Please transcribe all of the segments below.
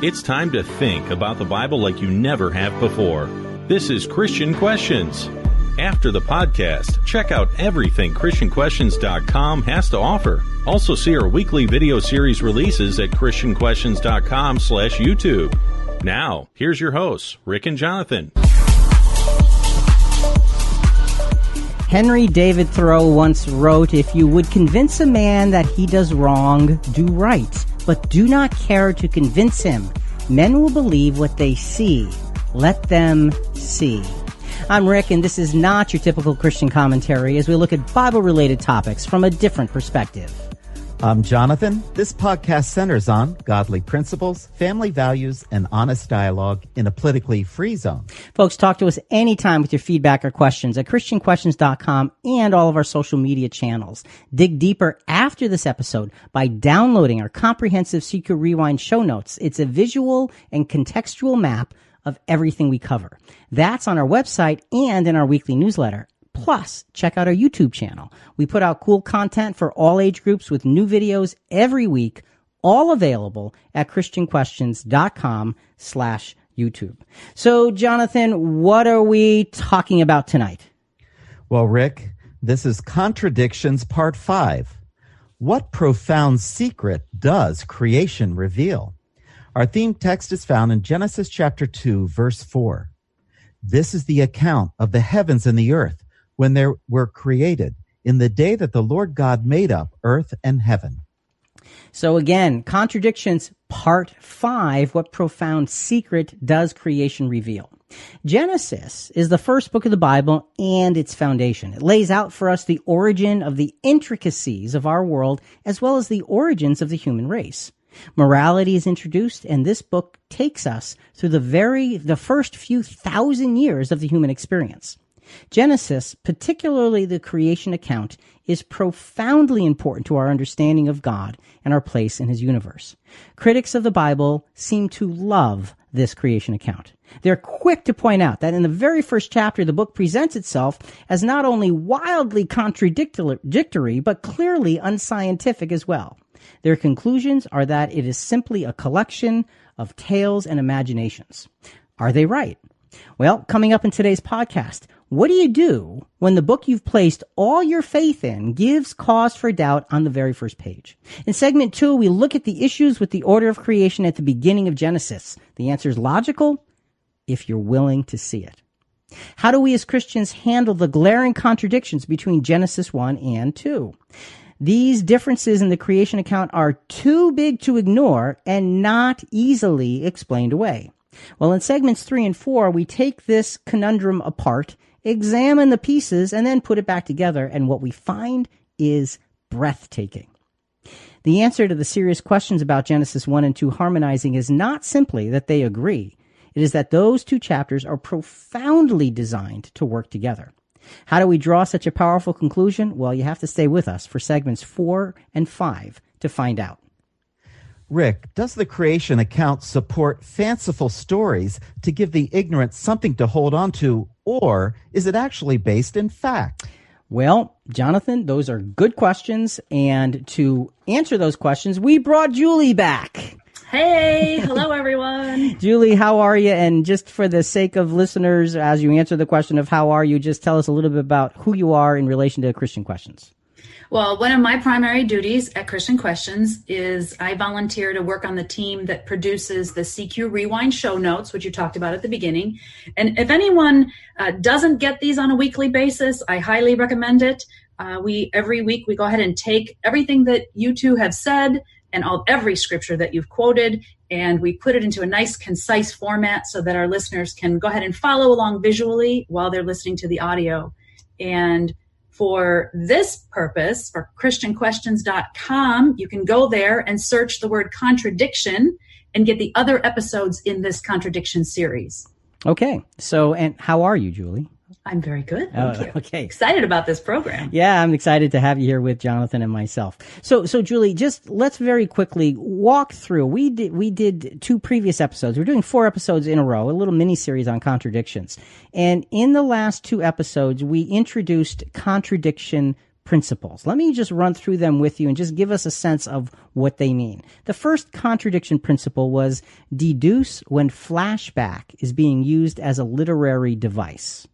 It's time to think about the Bible like you never have before. This is Christian Questions. After the podcast, check out everything ChristianQuestions.com has to offer. Also see our weekly video series releases at ChristianQuestions.com slash YouTube. Now, here's your hosts, Rick and Jonathan. Henry David Thoreau once wrote, If you would convince a man that he does wrong, do right, but do not care to convince him. Men will believe what they see. Let them see. I'm Rick, and this is not your typical Christian commentary as we look at Bible related topics from a different perspective. I'm Jonathan. This podcast centers on godly principles, family values, and honest dialogue in a politically free zone. Folks, talk to us anytime with your feedback or questions at ChristianQuestions.com and all of our social media channels. Dig deeper after this episode by downloading our comprehensive CQ Rewind show notes. It's a visual and contextual map of everything we cover. That's on our website and in our weekly newsletter. Plus, check out our YouTube channel. We put out cool content for all age groups with new videos every week, all available at christianquestions.com slash YouTube. So, Jonathan, what are we talking about tonight? Well, Rick, this is Contradictions Part 5. What profound secret does creation reveal? Our theme text is found in Genesis chapter 2, verse 4. This is the account of the heavens and the earth when they were created in the day that the Lord God made up earth and heaven. So again, contradictions part five. What profound secret does creation reveal? Genesis is the first book of the Bible and its foundation. It lays out for us the origin of the intricacies of our world as well as the origins of the human race. Morality is introduced and this book takes us through the very, the first few thousand years of the human experience. Genesis, particularly the creation account, is profoundly important to our understanding of God and our place in his universe. Critics of the Bible seem to love this creation account. They're quick to point out that in the very first chapter, the book presents itself as not only wildly contradictory, but clearly unscientific as well. Their conclusions are that it is simply a collection of tales and imaginations. Are they right? Well, coming up in today's podcast, what do you do when the book you've placed all your faith in gives cause for doubt on the very first page? In segment two, we look at the issues with the order of creation at the beginning of Genesis. The answer is logical if you're willing to see it. How do we as Christians handle the glaring contradictions between Genesis 1 and 2? These differences in the creation account are too big to ignore and not easily explained away. Well, in segments three and four, we take this conundrum apart examine the pieces, and then put it back together. And what we find is breathtaking. The answer to the serious questions about Genesis 1 and 2 harmonizing is not simply that they agree. It is that those two chapters are profoundly designed to work together. How do we draw such a powerful conclusion? Well, you have to stay with us for segments 4 and 5 to find out. Rick, does the creation account support fanciful stories to give the ignorant something to hold on to, or is it actually based in fact? Well, Jonathan, those are good questions. And to answer those questions, we brought Julie back. Hey, hello everyone. Julie, how are you? And just for the sake of listeners, as you answer the question of how are you, just tell us a little bit about who you are in relation to Christian questions. Well, one of my primary duties at Christian Questions is I volunteer to work on the team that produces the CQ Rewind show notes, which you talked about at the beginning. And if anyone uh, doesn't get these on a weekly basis, I highly recommend it. Uh, we every week we go ahead and take everything that you two have said and all every scripture that you've quoted, and we put it into a nice, concise format so that our listeners can go ahead and follow along visually while they're listening to the audio. And for this purpose, for ChristianQuestions.com, you can go there and search the word contradiction and get the other episodes in this contradiction series. Okay. So, and how are you, Julie? I'm very good. Oh, Thank oh, you. Okay. Excited about this program. Yeah, I'm excited to have you here with Jonathan and myself. So, so Julie, just let's very quickly walk through. We did, we did two previous episodes. We're doing four episodes in a row, a little mini series on contradictions. And in the last two episodes, we introduced contradiction principles. Let me just run through them with you and just give us a sense of what they mean. The first contradiction principle was deduce when flashback is being used as a literary device.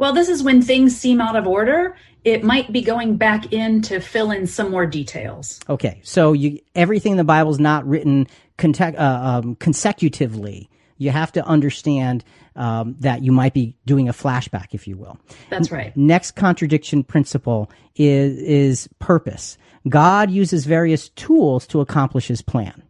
Well, this is when things seem out of order. It might be going back in to fill in some more details. Okay, so you everything in the Bible is not written uh, um, consecutively. You have to understand um, that you might be doing a flashback, if you will. That's right. Next contradiction principle is is purpose. God uses various tools to accomplish His plan.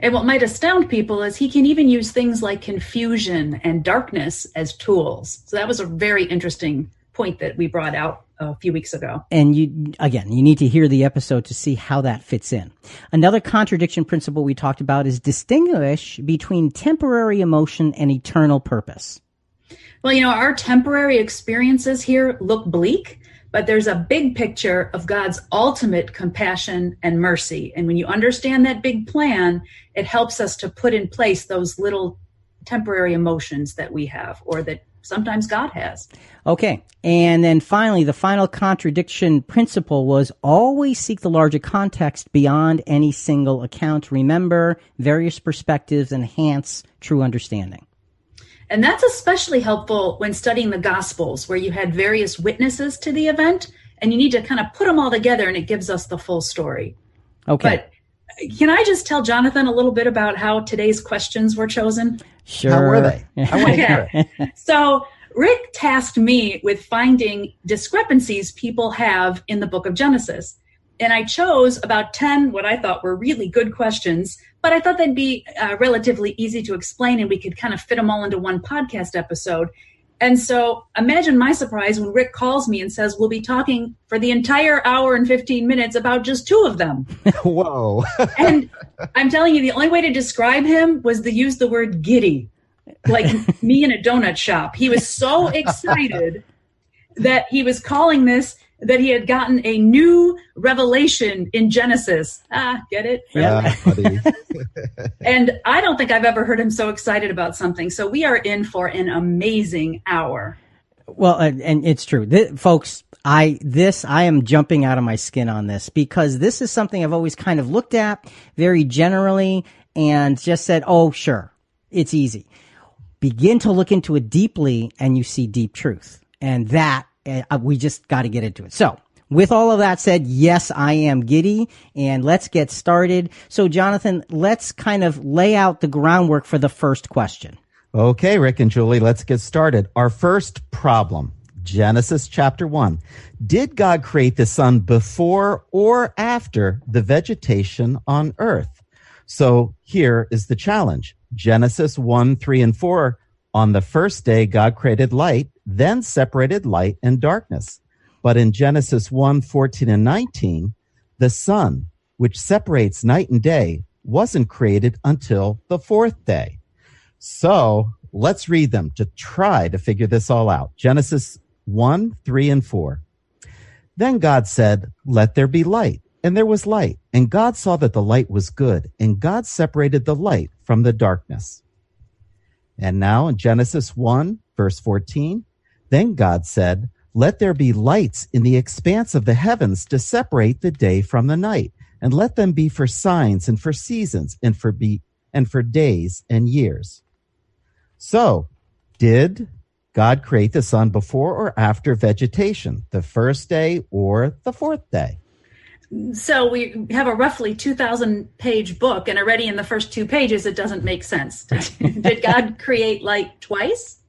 And what might astound people is he can even use things like confusion and darkness as tools. So that was a very interesting point that we brought out a few weeks ago. And you, again, you need to hear the episode to see how that fits in. Another contradiction principle we talked about is distinguish between temporary emotion and eternal purpose. Well, you know, our temporary experiences here look bleak, but there's a big picture of God's ultimate compassion and mercy. And when you understand that big plan, it helps us to put in place those little temporary emotions that we have or that sometimes God has. Okay. And then finally, the final contradiction principle was always seek the larger context beyond any single account. Remember, various perspectives enhance true understanding. And that's especially helpful when studying the Gospels, where you had various witnesses to the event, and you need to kind of put them all together, and it gives us the full story. Okay. But can I just tell Jonathan a little bit about how today's questions were chosen? Sure. How were they? I want to hear it. So, Rick tasked me with finding discrepancies people have in the book of Genesis. And I chose about 10 what I thought were really good questions, but I thought they'd be uh, relatively easy to explain and we could kind of fit them all into one podcast episode. And so imagine my surprise when Rick calls me and says, We'll be talking for the entire hour and 15 minutes about just two of them. Whoa. and I'm telling you, the only way to describe him was to use the word giddy, like me in a donut shop. He was so excited that he was calling this that he had gotten a new revelation in Genesis. Ah, get it? Yeah, buddy. And I don't think I've ever heard him so excited about something. So we are in for an amazing hour. Well, and, and it's true, Th- folks. I this I am jumping out of my skin on this because this is something I've always kind of looked at very generally and just said, "Oh, sure, it's easy." Begin to look into it deeply, and you see deep truth, and that uh, we just got to get into it. So. With all of that said, yes, I am giddy and let's get started. So, Jonathan, let's kind of lay out the groundwork for the first question. Okay, Rick and Julie, let's get started. Our first problem Genesis chapter 1. Did God create the sun before or after the vegetation on earth? So here is the challenge Genesis 1, 3, and 4. On the first day, God created light, then separated light and darkness. But in Genesis 1, 14, and 19, the sun, which separates night and day, wasn't created until the fourth day. So let's read them to try to figure this all out. Genesis 1, 3, and 4. Then God said, Let there be light. And there was light. And God saw that the light was good. And God separated the light from the darkness. And now in Genesis 1, verse 14, then God said, Let there be lights in the expanse of the heavens to separate the day from the night, and let them be for signs and for seasons and for be and for days and years. So, did God create the sun before or after vegetation, the first day or the fourth day? So we have a roughly 2,000 page book, and already in the first two pages, it doesn't make sense. Did God create light twice?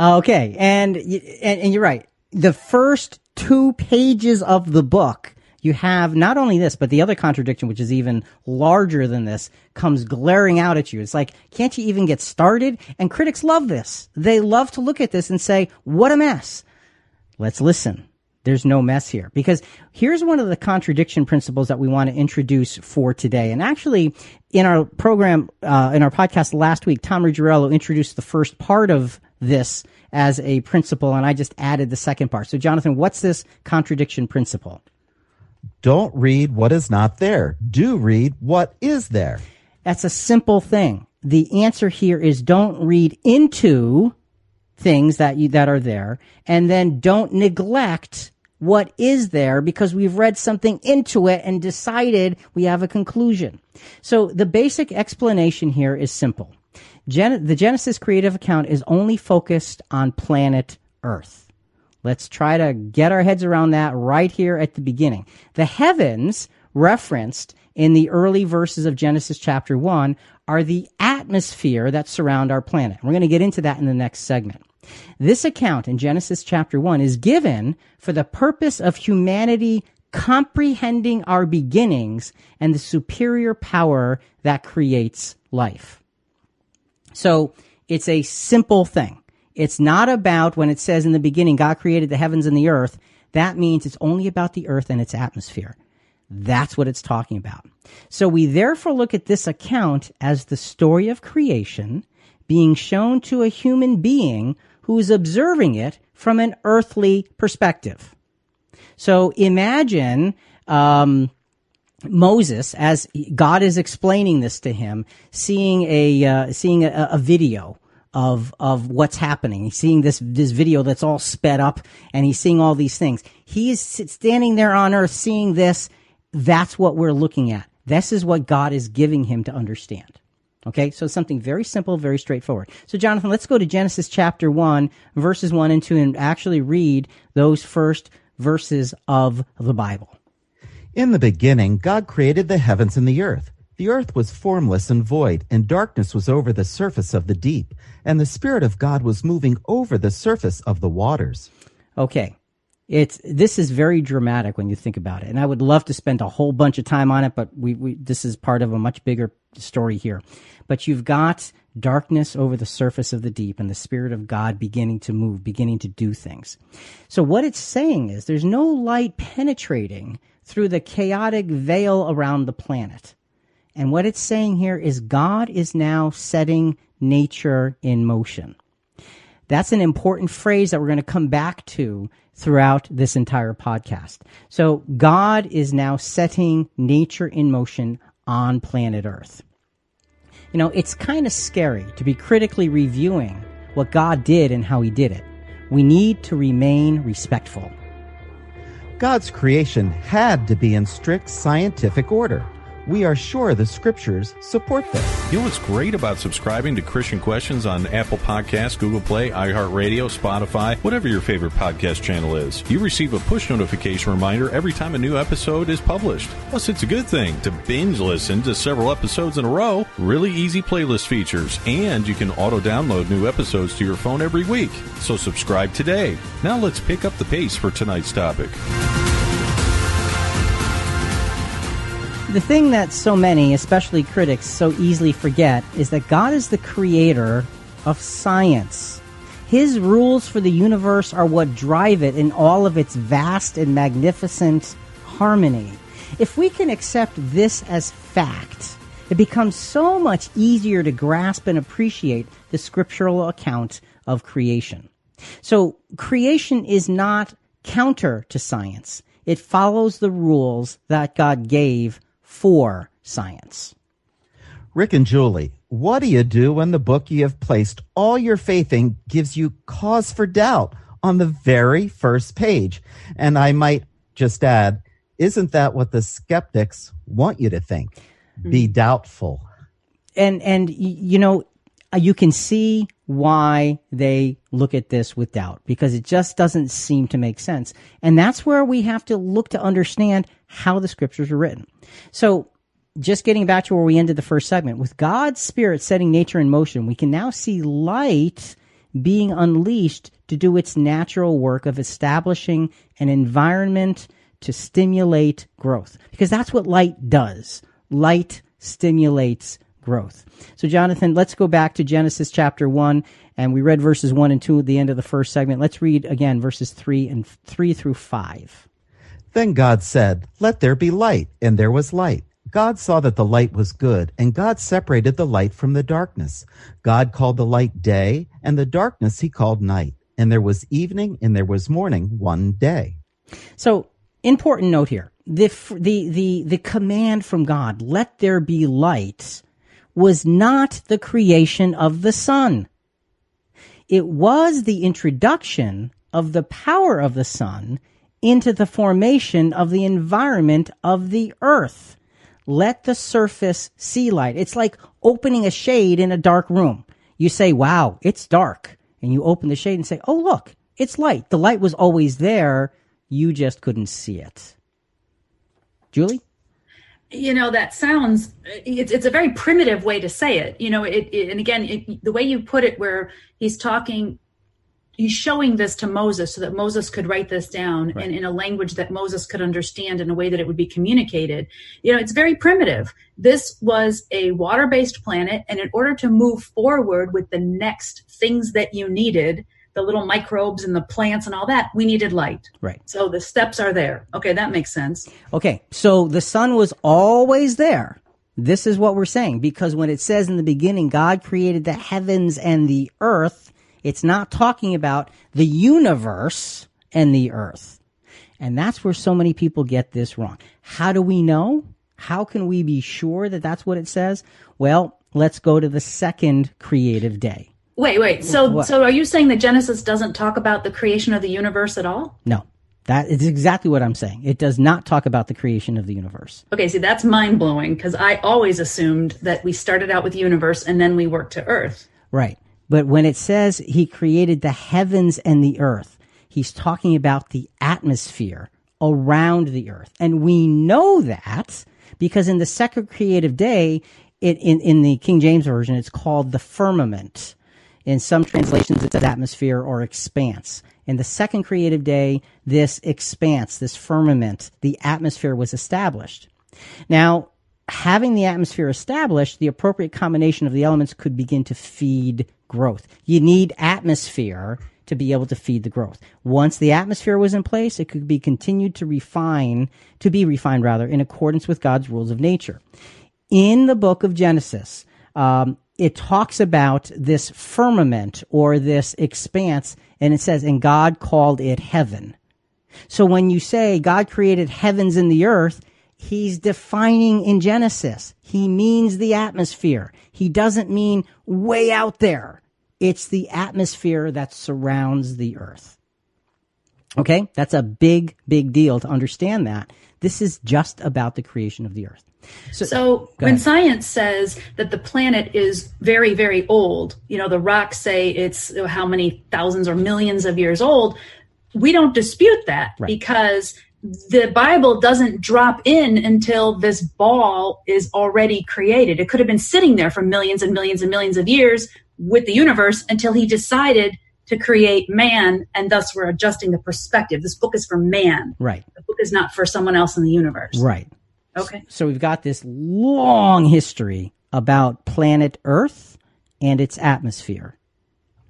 Uh, okay, and, and and you're right. The first two pages of the book, you have not only this, but the other contradiction, which is even larger than this, comes glaring out at you. It's like, can't you even get started? And critics love this. They love to look at this and say, "What a mess." Let's listen. There's no mess here because here's one of the contradiction principles that we want to introduce for today. And actually, in our program, uh, in our podcast last week, Tom Ruggiero introduced the first part of this as a principle, and I just added the second part. So, Jonathan, what's this contradiction principle? Don't read what is not there. Do read what is there. That's a simple thing. The answer here is don't read into things that you that are there, and then don't neglect what is there because we've read something into it and decided we have a conclusion. So the basic explanation here is simple. Gen- the Genesis creative account is only focused on planet Earth. Let's try to get our heads around that right here at the beginning. The heavens referenced in the early verses of Genesis chapter 1 are the atmosphere that surround our planet. We're going to get into that in the next segment. This account in Genesis chapter 1 is given for the purpose of humanity comprehending our beginnings and the superior power that creates life. So it's a simple thing. It's not about when it says in the beginning, God created the heavens and the earth. That means it's only about the earth and its atmosphere. That's what it's talking about. So we therefore look at this account as the story of creation being shown to a human being who's observing it from an earthly perspective. So imagine um, Moses, as God is explaining this to him, seeing a uh, seeing a, a video of of what's happening. He's seeing this this video that's all sped up, and he's seeing all these things. He's standing there on earth, seeing this, that's what we're looking at. This is what God is giving him to understand. Okay, so something very simple, very straightforward. So, Jonathan, let's go to Genesis chapter 1, verses 1 and 2, and actually read those first verses of the Bible. In the beginning, God created the heavens and the earth. The earth was formless and void, and darkness was over the surface of the deep, and the Spirit of God was moving over the surface of the waters. Okay, it's this is very dramatic when you think about it and i would love to spend a whole bunch of time on it but we, we this is part of a much bigger story here. But you've got darkness over the surface of the deep and the spirit of god beginning to move beginning to do things. So what it's saying is there's no light penetrating through the chaotic veil around the planet. And what it's saying here is god is now setting nature in motion. That's an important phrase that we're going to come back to throughout this entire podcast. So God is now setting nature in motion on planet Earth. You know, it's kind of scary to be critically reviewing what God did and how he did it. We need to remain respectful. God's creation had to be in strict scientific order we are sure the scriptures support this. You know what's great about subscribing to Christian Questions on Apple Podcasts, Google Play, iHeartRadio, Spotify, whatever your favorite podcast channel is? You receive a push notification reminder every time a new episode is published. Plus, it's a good thing to binge listen to several episodes in a row, really easy playlist features, and you can auto download new episodes to your phone every week. So subscribe today. Now let's pick up the pace for tonight's topic. The thing that so many, especially critics, so easily forget is that God is the creator of science. His rules for the universe are what drive it in all of its vast and magnificent harmony. If we can accept this as fact, it becomes so much easier to grasp and appreciate the scriptural account of creation. So, creation is not counter to science. It follows the rules that God gave for science. Rick and Julie, what do you do when the book you have placed all your faith in gives you cause for doubt on the very first page? And I might just add, isn't that what the skeptics want you to think? Be hmm. doubtful. And and you know, you can see why they look at this with doubt because it just doesn't seem to make sense. And that's where we have to look to understand how the scriptures are written. So just getting back to where we ended the first segment, with God's spirit setting nature in motion, we can now see light being unleashed to do its natural work of establishing an environment to stimulate growth. Because that's what light does. Light stimulates growth. So, Jonathan, let's go back to Genesis chapter 1, and we read verses 1 and 2 at the end of the first segment. Let's read again verses 3 and 3 through 5. Then God said, Let there be light, and there was light. God saw that the light was good, and God separated the light from the darkness. God called the light day, and the darkness he called night. And there was evening, and there was morning one day. So, important note here. The, the, the, the command from God, let there be light, was not the creation of the sun. It was the introduction of the power of the sun into the formation of the environment of the earth. Let the surface see light. It's like opening a shade in a dark room. You say, wow, it's dark. And you open the shade and say, oh, look, it's light. The light was always there. You just couldn't see it. Julie? you know that sounds it's, it's a very primitive way to say it you know it, it and again it, the way you put it where he's talking he's showing this to moses so that moses could write this down right. in, in a language that moses could understand in a way that it would be communicated you know it's very primitive this was a water-based planet and in order to move forward with the next things that you needed the little microbes and the plants and all that, we needed light. Right. So the steps are there. Okay, that makes sense. Okay, so the sun was always there. This is what we're saying because when it says in the beginning, God created the heavens and the earth, it's not talking about the universe and the earth. And that's where so many people get this wrong. How do we know? How can we be sure that that's what it says? Well, let's go to the second creative day. Wait, wait. So, what? so are you saying that Genesis doesn't talk about the creation of the universe at all? No. That is exactly what I'm saying. It does not talk about the creation of the universe. Okay, see, that's mind blowing because I always assumed that we started out with the universe and then we worked to Earth. Right. But when it says he created the heavens and the earth, he's talking about the atmosphere around the earth. And we know that because in the second creative day, it, in, in the King James Version, it's called the firmament. In some translations, it's atmosphere or expanse. In the second creative day, this expanse, this firmament, the atmosphere was established. Now, having the atmosphere established, the appropriate combination of the elements could begin to feed growth. You need atmosphere to be able to feed the growth. Once the atmosphere was in place, it could be continued to refine, to be refined rather, in accordance with God's rules of nature. In the book of Genesis, um, it talks about this firmament or this expanse, and it says, and God called it heaven. So when you say God created heavens and the earth, he's defining in Genesis. He means the atmosphere. He doesn't mean way out there. It's the atmosphere that surrounds the earth. Okay? That's a big, big deal to understand that. This is just about the creation of the earth. So, so when science says that the planet is very, very old, you know, the rocks say it's how many thousands or millions of years old, we don't dispute that right. because the Bible doesn't drop in until this ball is already created. It could have been sitting there for millions and millions and millions of years with the universe until he decided to create man, and thus we're adjusting the perspective. This book is for man. Right. The book is not for someone else in the universe. Right. Okay. So we've got this long history about planet Earth and its atmosphere.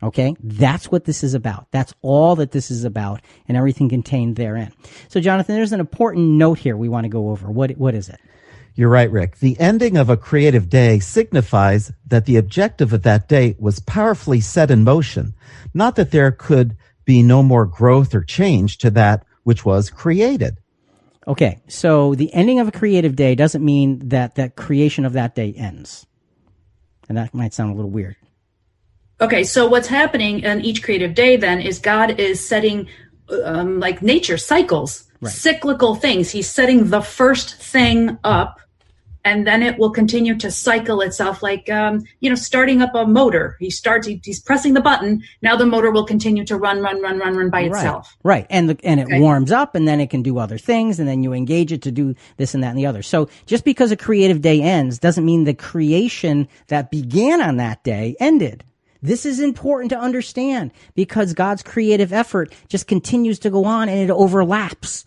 Okay. That's what this is about. That's all that this is about and everything contained therein. So Jonathan, there's an important note here we want to go over. What, what is it? You're right, Rick. The ending of a creative day signifies that the objective of that day was powerfully set in motion, not that there could be no more growth or change to that which was created. Okay, so the ending of a creative day doesn't mean that that creation of that day ends. And that might sound a little weird. Okay, so what's happening in each creative day then is God is setting um, like nature cycles, right. cyclical things. He's setting the first thing up and then it will continue to cycle itself like um, you know starting up a motor he starts he, he's pressing the button now the motor will continue to run run run run run by right. itself right and the, and it okay. warms up and then it can do other things and then you engage it to do this and that and the other so just because a creative day ends doesn't mean the creation that began on that day ended this is important to understand because God's creative effort just continues to go on and it overlaps.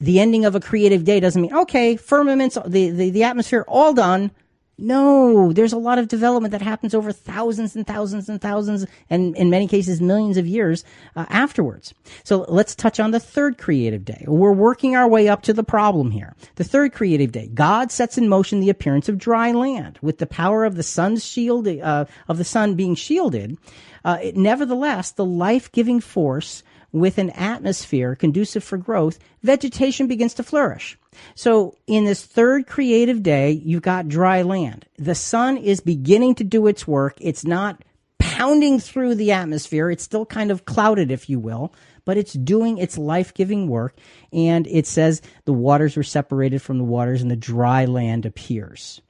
The ending of a creative day doesn't mean okay firmaments the, the, the atmosphere all done no there's a lot of development that happens over thousands and thousands and thousands and in many cases millions of years uh, afterwards. So let's touch on the third creative day. We're working our way up to the problem here. The third creative day. God sets in motion the appearance of dry land. With the power of the sun's shield uh, of the sun being shielded uh, it, nevertheless the life-giving force with an atmosphere conducive for growth, vegetation begins to flourish. So in this third creative day, you've got dry land. The sun is beginning to do its work. It's not pounding through the atmosphere. It's still kind of clouded, if you will, but it's doing its life giving work. And it says the waters were separated from the waters and the dry land appears.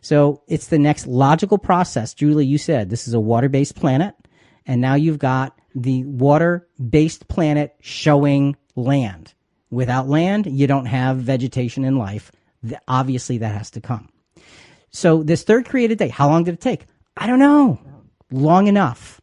So it's the next logical process. Julie, you said this is a water based planet. And now you've got the water based planet showing land. Without land, you don't have vegetation and life. Obviously, that has to come. So this third created day, how long did it take? I don't know. Long enough.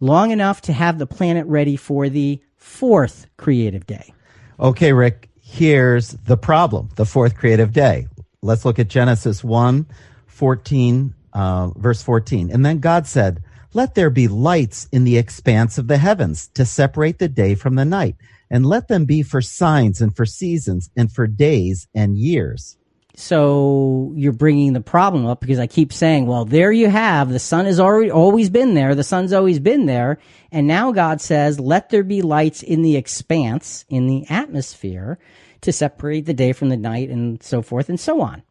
Long enough to have the planet ready for the fourth creative day. Okay, Rick, here's the problem the fourth creative day. Let's look at Genesis 1 14, uh, verse 14. And then God said, Let there be lights in the expanse of the heavens to separate the day from the night, and let them be for signs and for seasons and for days and years so you're bringing the problem up because I keep saying, well, there you have the sun has already always been there. The sun's always been there. And now God says, let there be lights in the expanse, in the atmosphere to separate the day from the night and so forth and so on.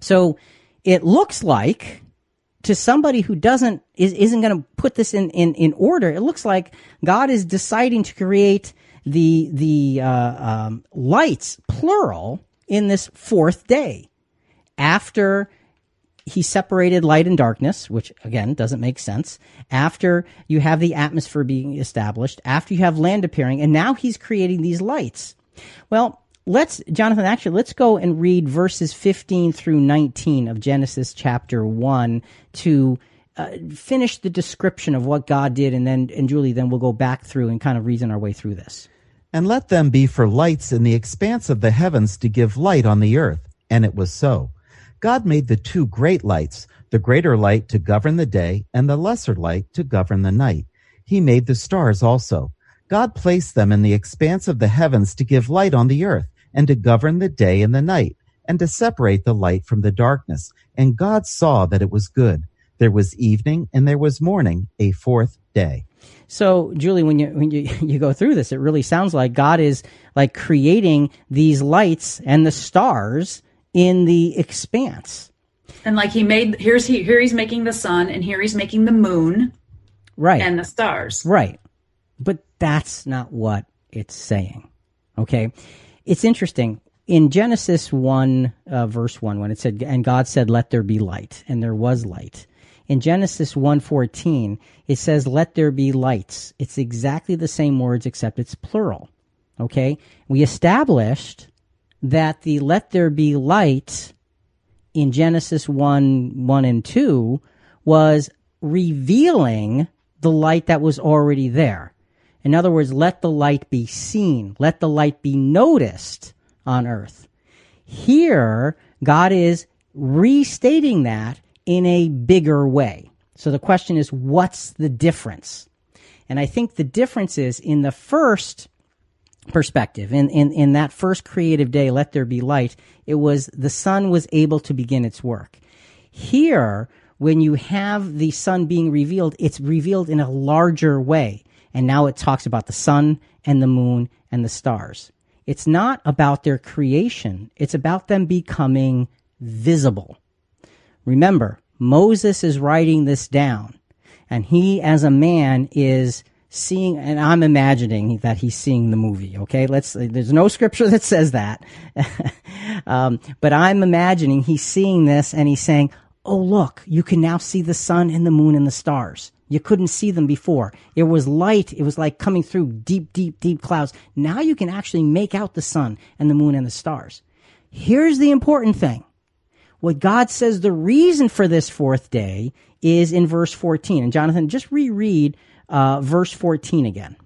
So it looks like to somebody who doesn't, is, isn't going to put this in, in, in order, it looks like God is deciding to create the, the, uh, um, lights, plural, in this fourth day after he separated light and darkness, which again doesn't make sense. After you have the atmosphere being established, after you have land appearing, and now he's creating these lights. Well, let's, Jonathan, actually, let's go and read verses 15 through 19 of Genesis chapter 1 to uh, finish the description of what God did. And then, and Julie, then we'll go back through and kind of reason our way through this. And let them be for lights in the expanse of the heavens to give light on the earth. And it was so. God made the two great lights, the greater light to govern the day, and the lesser light to govern the night. He made the stars also. God placed them in the expanse of the heavens to give light on the earth, and to govern the day and the night, and to separate the light from the darkness. And God saw that it was good. There was evening, and there was morning, a fourth day. So, Julie, when you when you you go through this, it really sounds like God is like creating these lights and the stars in the expanse. And like he made here's he here he's making the sun and here he's making the moon. Right. And the stars. Right. But that's not what it's saying. Okay? It's interesting. In Genesis 1 uh, verse 1 when it said and God said let there be light and there was light in Genesis 1:14, it says let there be lights. It's exactly the same words except it's plural. Okay? We established that the let there be light in Genesis 1 1 and 2 was revealing the light that was already there. In other words, let the light be seen, let the light be noticed on earth. Here, God is restating that in a bigger way. So the question is, what's the difference? And I think the difference is in the first perspective, in, in, in that first creative day, let there be light, it was the sun was able to begin its work. Here, when you have the sun being revealed, it's revealed in a larger way. And now it talks about the sun and the moon and the stars. It's not about their creation. It's about them becoming visible. Remember, Moses is writing this down and he as a man is seeing and i'm imagining that he's seeing the movie okay let's there's no scripture that says that um, but i'm imagining he's seeing this and he's saying oh look you can now see the sun and the moon and the stars you couldn't see them before it was light it was like coming through deep deep deep clouds now you can actually make out the sun and the moon and the stars here's the important thing what God says the reason for this fourth day is in verse 14. And Jonathan, just reread uh, verse 14 again.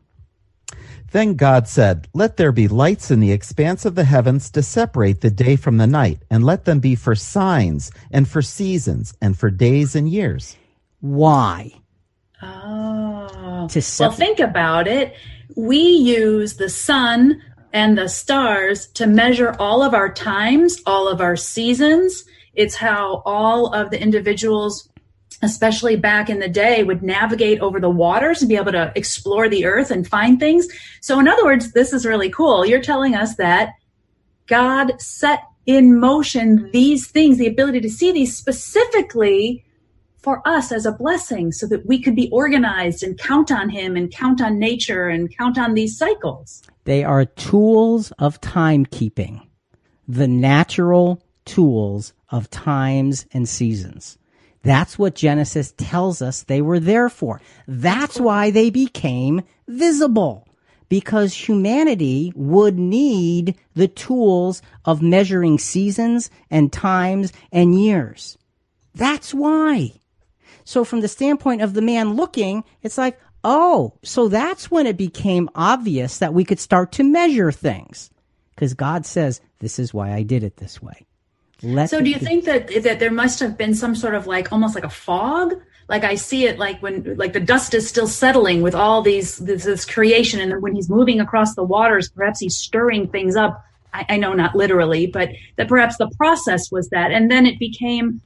Then God said, Let there be lights in the expanse of the heavens to separate the day from the night, and let them be for signs and for seasons and for days and years. Why? To sep- well, think about it. We use the sun and the stars to measure all of our times, all of our seasons, it's how all of the individuals especially back in the day, would navigate over the waters and be able to explore the earth and find things. So, in other words, this is really cool. You're telling us that God set in motion these things, the ability to see these specifically for us as a blessing so that we could be organized and count on him and count on nature and count on these cycles. They are tools of timekeeping, the natural tools of times and seasons. That's what Genesis tells us they were there for. That's why they became visible. Because humanity would need the tools of measuring seasons and times and years. That's why. So from the standpoint of the man looking, it's like, oh, so that's when it became obvious that we could start to measure things. Because God says, this is why I did it this way. Let so do you think that that there must have been some sort of like almost like a fog? Like I see it like when like the dust is still settling with all these this, this creation, and then when he's moving across the waters, perhaps he's stirring things up. I, I know not literally, but that perhaps the process was that, and then it became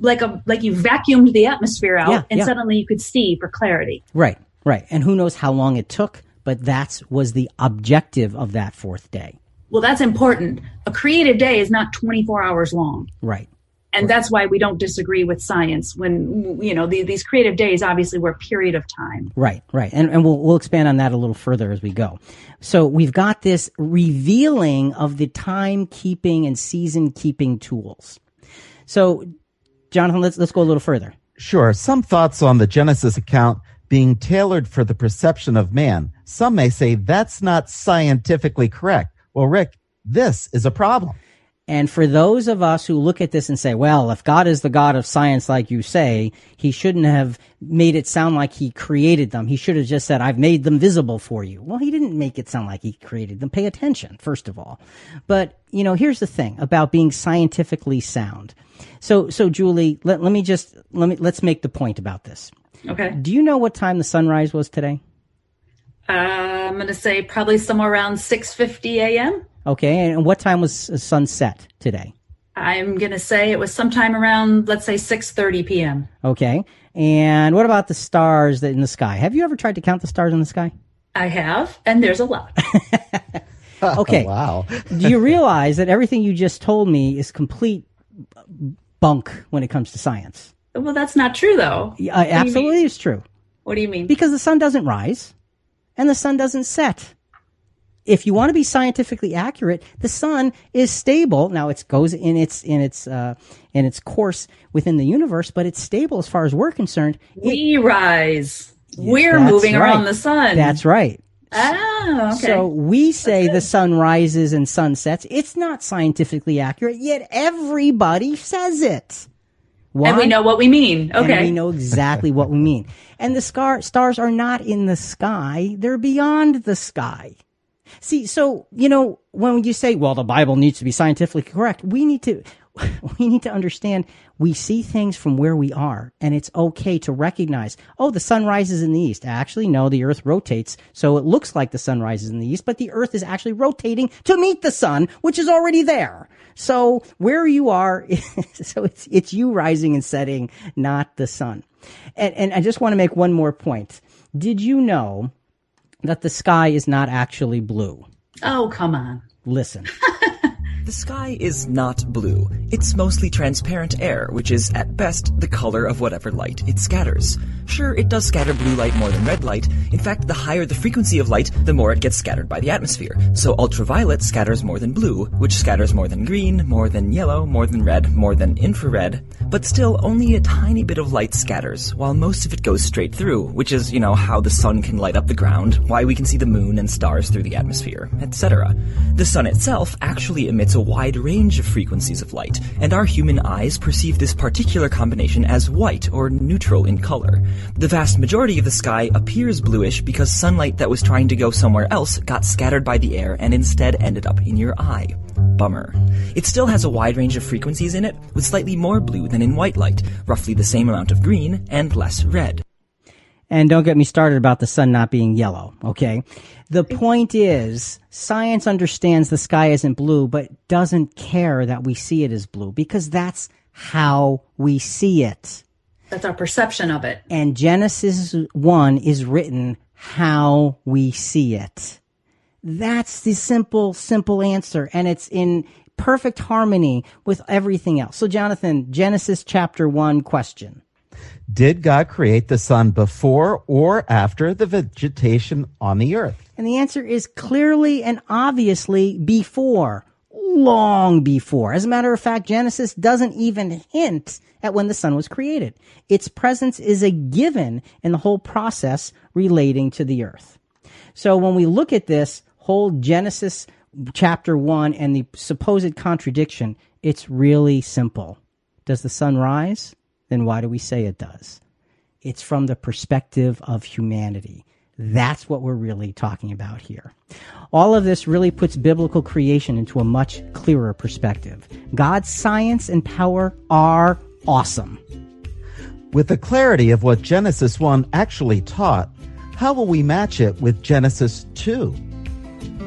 like a like you vacuumed the atmosphere out, yeah, and yeah. suddenly you could see for clarity. Right, right, and who knows how long it took, but that was the objective of that fourth day. Well, that's important. A creative day is not 24 hours long. Right. And right. that's why we don't disagree with science when, you know, the, these creative days obviously were a period of time. Right, right. And, and we'll, we'll expand on that a little further as we go. So we've got this revealing of the timekeeping and season keeping tools. So, Jonathan, let's, let's go a little further. Sure. Some thoughts on the Genesis account being tailored for the perception of man. Some may say that's not scientifically correct. Well, Rick, this is a problem. And for those of us who look at this and say, well, if God is the God of science, like you say, he shouldn't have made it sound like he created them. He should have just said, I've made them visible for you. Well, he didn't make it sound like he created them. Pay attention, first of all. But, you know, here's the thing about being scientifically sound. So, so Julie, let, let me just, let me, let's make the point about this. Okay. Do you know what time the sunrise was today? Uh, I'm going to say probably somewhere around 6:50 a.m. Okay, and what time was sunset today? I'm going to say it was sometime around let's say 6:30 p.m. Okay. And what about the stars that in the sky? Have you ever tried to count the stars in the sky? I have, and there's a lot. okay. wow. Do you realize that everything you just told me is complete bunk when it comes to science? Well, that's not true though. Uh, absolutely is true. What do you mean? Because the sun doesn't rise and the sun doesn't set. If you want to be scientifically accurate, the sun is stable. Now it goes in its in its uh, in its course within the universe, but it's stable as far as we're concerned. We it, rise. We're moving right. around the sun. That's right. Oh, okay. So we say the sun rises and sun sets. It's not scientifically accurate, yet everybody says it. Why? And we know what we mean. Okay. And we know exactly what we mean. And the scar- stars are not in the sky. They're beyond the sky. See, so, you know, when you say, well, the Bible needs to be scientifically correct, we need to, we need to understand we see things from where we are and it's okay to recognize, oh, the sun rises in the east. Actually, no, the earth rotates. So it looks like the sun rises in the east, but the earth is actually rotating to meet the sun, which is already there. So where you are, so it's, it's you rising and setting, not the sun. And, and I just want to make one more point. Did you know that the sky is not actually blue? Oh, come on. Listen. The sky is not blue. It's mostly transparent air, which is, at best, the color of whatever light it scatters. Sure, it does scatter blue light more than red light. In fact, the higher the frequency of light, the more it gets scattered by the atmosphere. So ultraviolet scatters more than blue, which scatters more than green, more than yellow, more than red, more than infrared. But still, only a tiny bit of light scatters, while most of it goes straight through, which is, you know, how the sun can light up the ground, why we can see the moon and stars through the atmosphere, etc. The sun itself actually emits a wide range of frequencies of light, and our human eyes perceive this particular combination as white or neutral in color. The vast majority of the sky appears bluish because sunlight that was trying to go somewhere else got scattered by the air and instead ended up in your eye. Bummer. It still has a wide range of frequencies in it, with slightly more blue than in white light, roughly the same amount of green, and less red. And don't get me started about the sun not being yellow, okay? The point is, science understands the sky isn't blue, but doesn't care that we see it as blue because that's how we see it. That's our perception of it. And Genesis 1 is written how we see it. That's the simple, simple answer. And it's in perfect harmony with everything else. So, Jonathan, Genesis chapter 1 question Did God create the sun before or after the vegetation on the earth? And the answer is clearly and obviously before, long before. As a matter of fact, Genesis doesn't even hint at when the sun was created. Its presence is a given in the whole process relating to the earth. So when we look at this whole Genesis chapter 1 and the supposed contradiction, it's really simple. Does the sun rise? Then why do we say it does? It's from the perspective of humanity. That's what we're really talking about here. All of this really puts biblical creation into a much clearer perspective. God's science and power are awesome. With the clarity of what Genesis 1 actually taught, how will we match it with Genesis 2?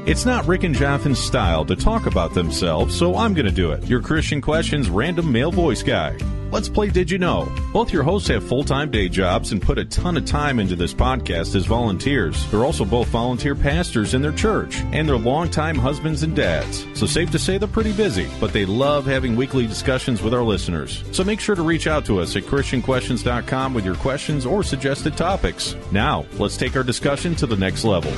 It's not Rick and Jonathan's style to talk about themselves, so I'm going to do it. Your Christian Questions random male voice guy. Let's play Did You Know? Both your hosts have full time day jobs and put a ton of time into this podcast as volunteers. They're also both volunteer pastors in their church, and they're longtime husbands and dads. So, safe to say they're pretty busy, but they love having weekly discussions with our listeners. So, make sure to reach out to us at ChristianQuestions.com with your questions or suggested topics. Now, let's take our discussion to the next level.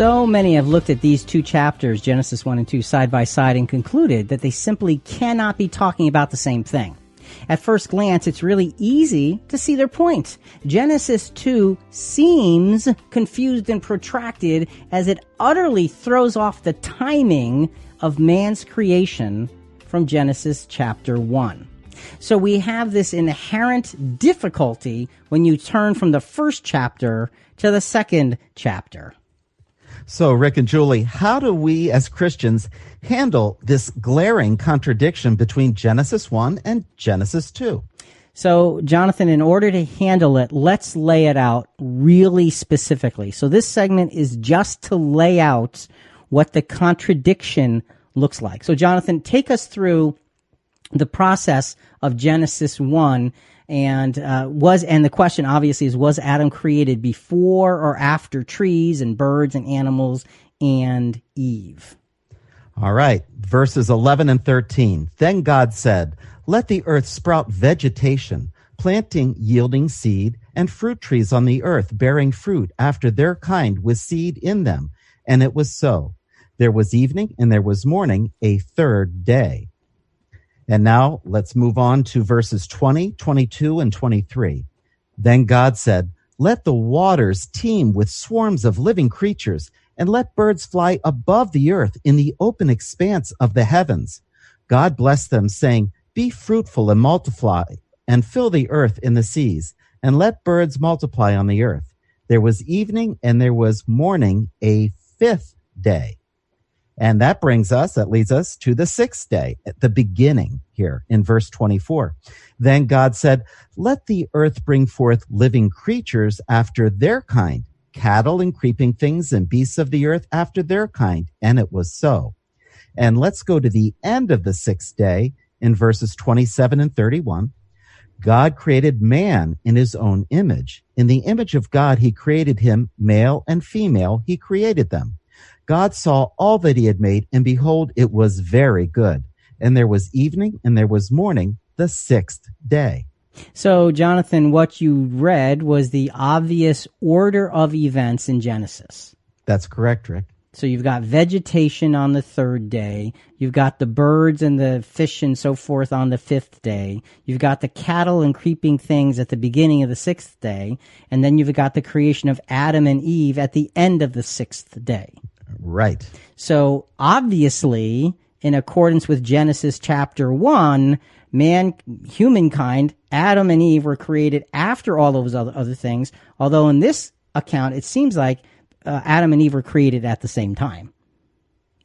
So many have looked at these two chapters, Genesis 1 and 2, side by side and concluded that they simply cannot be talking about the same thing. At first glance, it's really easy to see their point. Genesis 2 seems confused and protracted as it utterly throws off the timing of man's creation from Genesis chapter 1. So we have this inherent difficulty when you turn from the first chapter to the second chapter. So, Rick and Julie, how do we as Christians handle this glaring contradiction between Genesis 1 and Genesis 2? So, Jonathan, in order to handle it, let's lay it out really specifically. So, this segment is just to lay out what the contradiction looks like. So, Jonathan, take us through the process of Genesis 1 and uh, was and the question obviously is was Adam created before or after trees and birds and animals and Eve? All right, verses 11 and 13. Then God said, "Let the earth sprout vegetation, planting yielding seed, and fruit trees on the earth bearing fruit after their kind with seed in them." And it was so. There was evening and there was morning, a third day. And now let's move on to verses 20, 22, and 23. Then God said, Let the waters teem with swarms of living creatures, and let birds fly above the earth in the open expanse of the heavens. God blessed them, saying, Be fruitful and multiply, and fill the earth in the seas, and let birds multiply on the earth. There was evening and there was morning, a fifth day. And that brings us, that leads us to the sixth day, at the beginning here in verse 24. Then God said, let the earth bring forth living creatures after their kind, cattle and creeping things and beasts of the earth after their kind. And it was so. And let's go to the end of the sixth day in verses 27 and 31. God created man in his own image. In the image of God, he created him, male and female, he created them. God saw all that he had made, and behold, it was very good. And there was evening and there was morning, the sixth day. So, Jonathan, what you read was the obvious order of events in Genesis. That's correct, Rick. So you've got vegetation on the third day. You've got the birds and the fish and so forth on the fifth day. You've got the cattle and creeping things at the beginning of the sixth day. And then you've got the creation of Adam and Eve at the end of the sixth day. Right. So obviously, in accordance with Genesis chapter 1, man, humankind, Adam and Eve were created after all those other, other things. Although in this account, it seems like uh, Adam and Eve were created at the same time.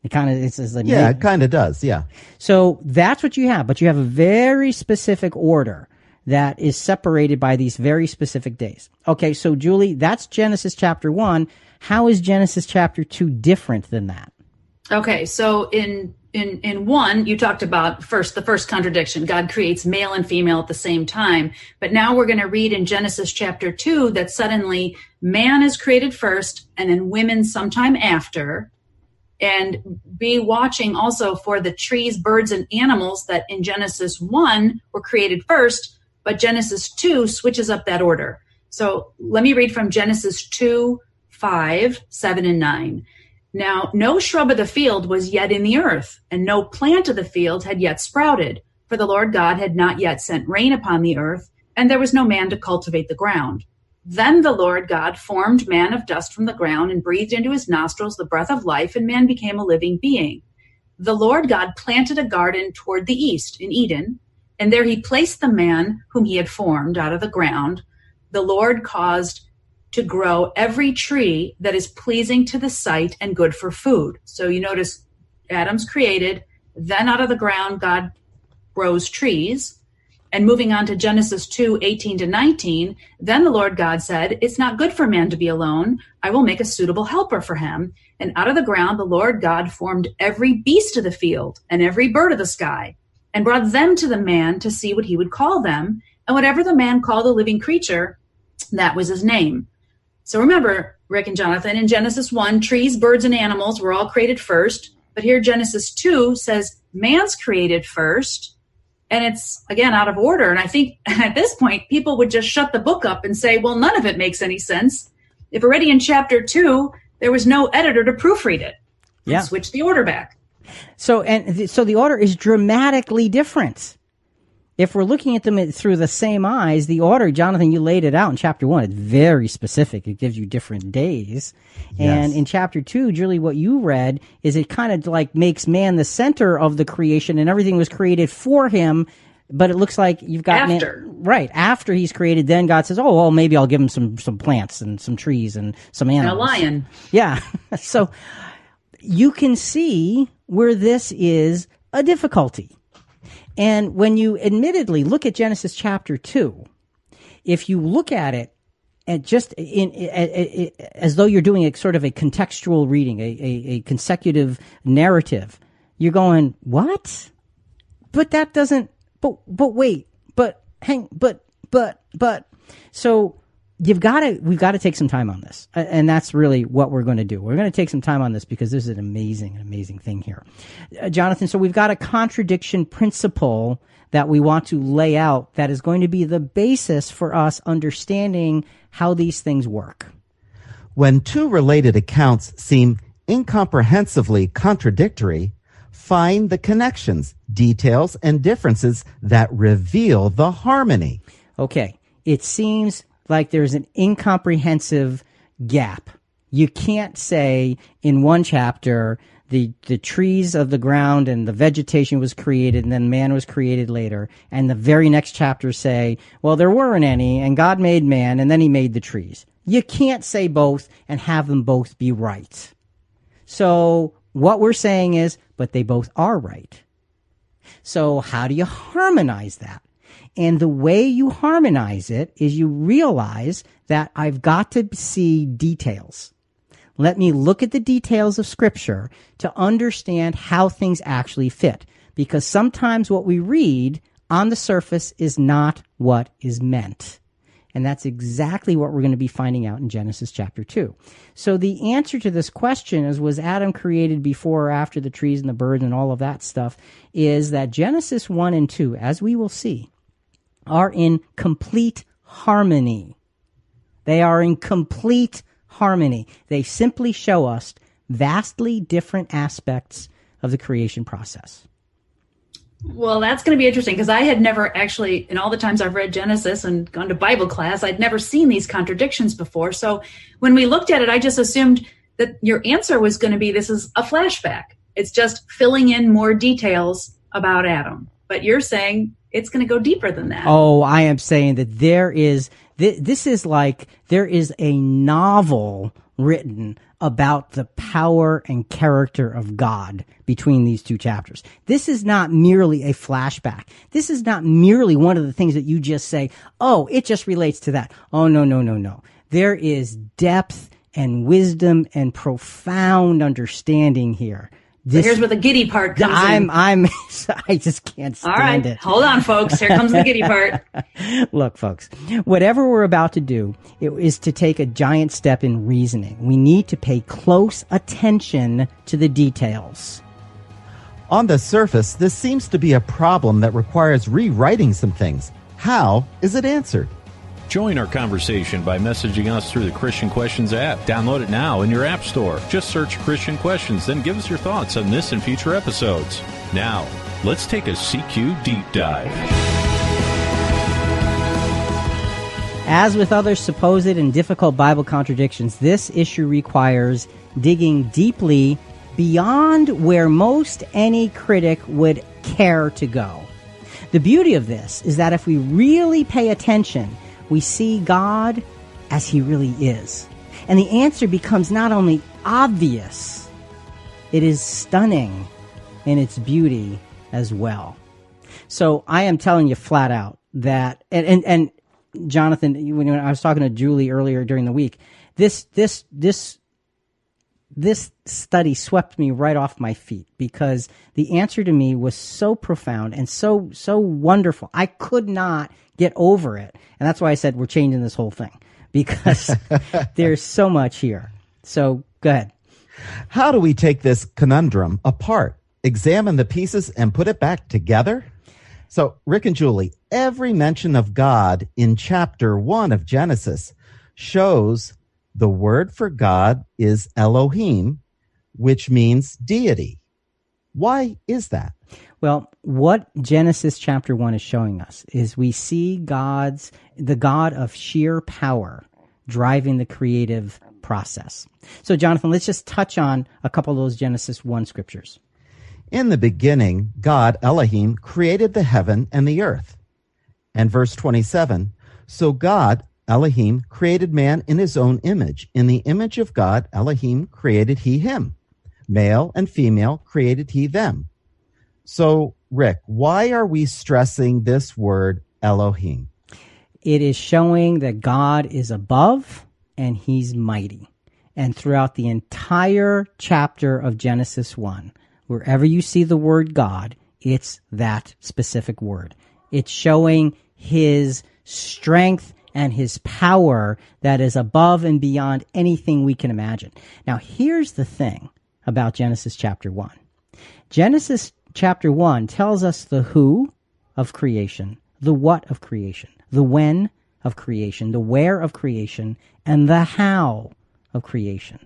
It kind of it's, it's like yeah, it kind of does. Yeah. So that's what you have, but you have a very specific order that is separated by these very specific days. Okay, so Julie, that's Genesis chapter one. How is Genesis chapter 2 different than that? Okay, so in in in one you talked about first the first contradiction god creates male and female at the same time but now we're going to read in genesis chapter 2 that suddenly man is created first and then women sometime after and be watching also for the trees, birds, and animals that in Genesis 1 were created first, but Genesis 2 switches up that order. So let me read from Genesis 2 5, 7, and 9. Now, no shrub of the field was yet in the earth, and no plant of the field had yet sprouted, for the Lord God had not yet sent rain upon the earth, and there was no man to cultivate the ground. Then the Lord God formed man of dust from the ground and breathed into his nostrils the breath of life, and man became a living being. The Lord God planted a garden toward the east in Eden, and there he placed the man whom he had formed out of the ground. The Lord caused to grow every tree that is pleasing to the sight and good for food. So you notice Adam's created, then out of the ground, God grows trees. And moving on to Genesis 2 18 to 19, then the Lord God said, It's not good for man to be alone. I will make a suitable helper for him. And out of the ground, the Lord God formed every beast of the field and every bird of the sky and brought them to the man to see what he would call them. And whatever the man called the living creature, that was his name. So remember, Rick and Jonathan, in Genesis 1, trees, birds, and animals were all created first. But here, Genesis 2 says man's created first. And it's, again, out of order. And I think at this point, people would just shut the book up and say, well, none of it makes any sense. If already in chapter 2, there was no editor to proofread it. Yeah. Switch the order back. So, and th- so the order is dramatically different if we're looking at them through the same eyes, the order, Jonathan, you laid it out in chapter one. It's very specific. It gives you different days. Yes. And in chapter two, Julie, what you read is it kind of like makes man the center of the creation and everything was created for him. But it looks like you've got After. man, right after he's created. Then God says, "Oh, well, maybe I'll give him some some plants and some trees and some animals." And a lion. Yeah. so you can see where this is a difficulty. And when you admittedly look at Genesis chapter 2, if you look at it and just in, as though you're doing a sort of a contextual reading, a, a, a consecutive narrative, you're going, what? But that doesn't, but, but wait, but hang, but, but, but. So you've got to we've got to take some time on this. And that's really what we're going to do. We're going to take some time on this because this is an amazing amazing thing here. Uh, jonathan so we've got a contradiction principle that we want to lay out that is going to be the basis for us understanding how these things work. When two related accounts seem incomprehensibly contradictory, find the connections, details, and differences that reveal the harmony. okay. It seems like there's an incomprehensive gap. You can't say in one chapter the the trees of the ground and the vegetation was created and then man was created later and the very next chapter say well there weren't any and God made man and then he made the trees. You can't say both and have them both be right. So what we're saying is but they both are right. So how do you harmonize that? And the way you harmonize it is you realize that I've got to see details. Let me look at the details of scripture to understand how things actually fit. Because sometimes what we read on the surface is not what is meant. And that's exactly what we're going to be finding out in Genesis chapter 2. So the answer to this question is was Adam created before or after the trees and the birds and all of that stuff is that Genesis 1 and 2, as we will see, are in complete harmony. They are in complete harmony. They simply show us vastly different aspects of the creation process. Well, that's going to be interesting because I had never actually, in all the times I've read Genesis and gone to Bible class, I'd never seen these contradictions before. So when we looked at it, I just assumed that your answer was going to be this is a flashback. It's just filling in more details about Adam. But you're saying it's going to go deeper than that. Oh, I am saying that there is, th- this is like, there is a novel written about the power and character of God between these two chapters. This is not merely a flashback. This is not merely one of the things that you just say, oh, it just relates to that. Oh, no, no, no, no. There is depth and wisdom and profound understanding here This, here's where the giddy part comes I'm, in. I'm, I just can't stand All right, it. hold on, folks. Here comes the giddy part. Look, folks, whatever we're about to do it is to take a giant step in reasoning. We need to pay close attention to the details. On the surface, this seems to be a problem that requires rewriting some things. How is it answered? Join our conversation by messaging us through the Christian Questions app. Download it now in your App Store. Just search Christian Questions, then give us your thoughts on this and future episodes. Now, let's take a CQ deep dive. As with other supposed and difficult Bible contradictions, this issue requires digging deeply beyond where most any critic would care to go. The beauty of this is that if we really pay attention, we see God as He really is. And the answer becomes not only obvious, it is stunning in its beauty as well. So I am telling you flat out that, and, and, and Jonathan, when I was talking to Julie earlier during the week, this, this, this, this study swept me right off my feet because the answer to me was so profound and so, so wonderful. I could not get over it. And that's why I said we're changing this whole thing because there's so much here. So go ahead. How do we take this conundrum apart, examine the pieces, and put it back together? So, Rick and Julie, every mention of God in chapter one of Genesis shows the word for God is Elohim, which means deity. Why is that? Well, what Genesis chapter 1 is showing us is we see God's, the God of sheer power driving the creative process. So, Jonathan, let's just touch on a couple of those Genesis 1 scriptures. In the beginning, God, Elohim, created the heaven and the earth. And verse 27 So God, Elohim, created man in his own image. In the image of God, Elohim, created he him. Male and female created he them. So, Rick, why are we stressing this word Elohim? It is showing that God is above and he's mighty. And throughout the entire chapter of Genesis 1, wherever you see the word God, it's that specific word. It's showing his strength and his power that is above and beyond anything we can imagine. Now, here's the thing about Genesis chapter 1. Genesis chapter 1 tells us the who of creation, the what of creation, the when of creation, the where of creation, and the how of creation.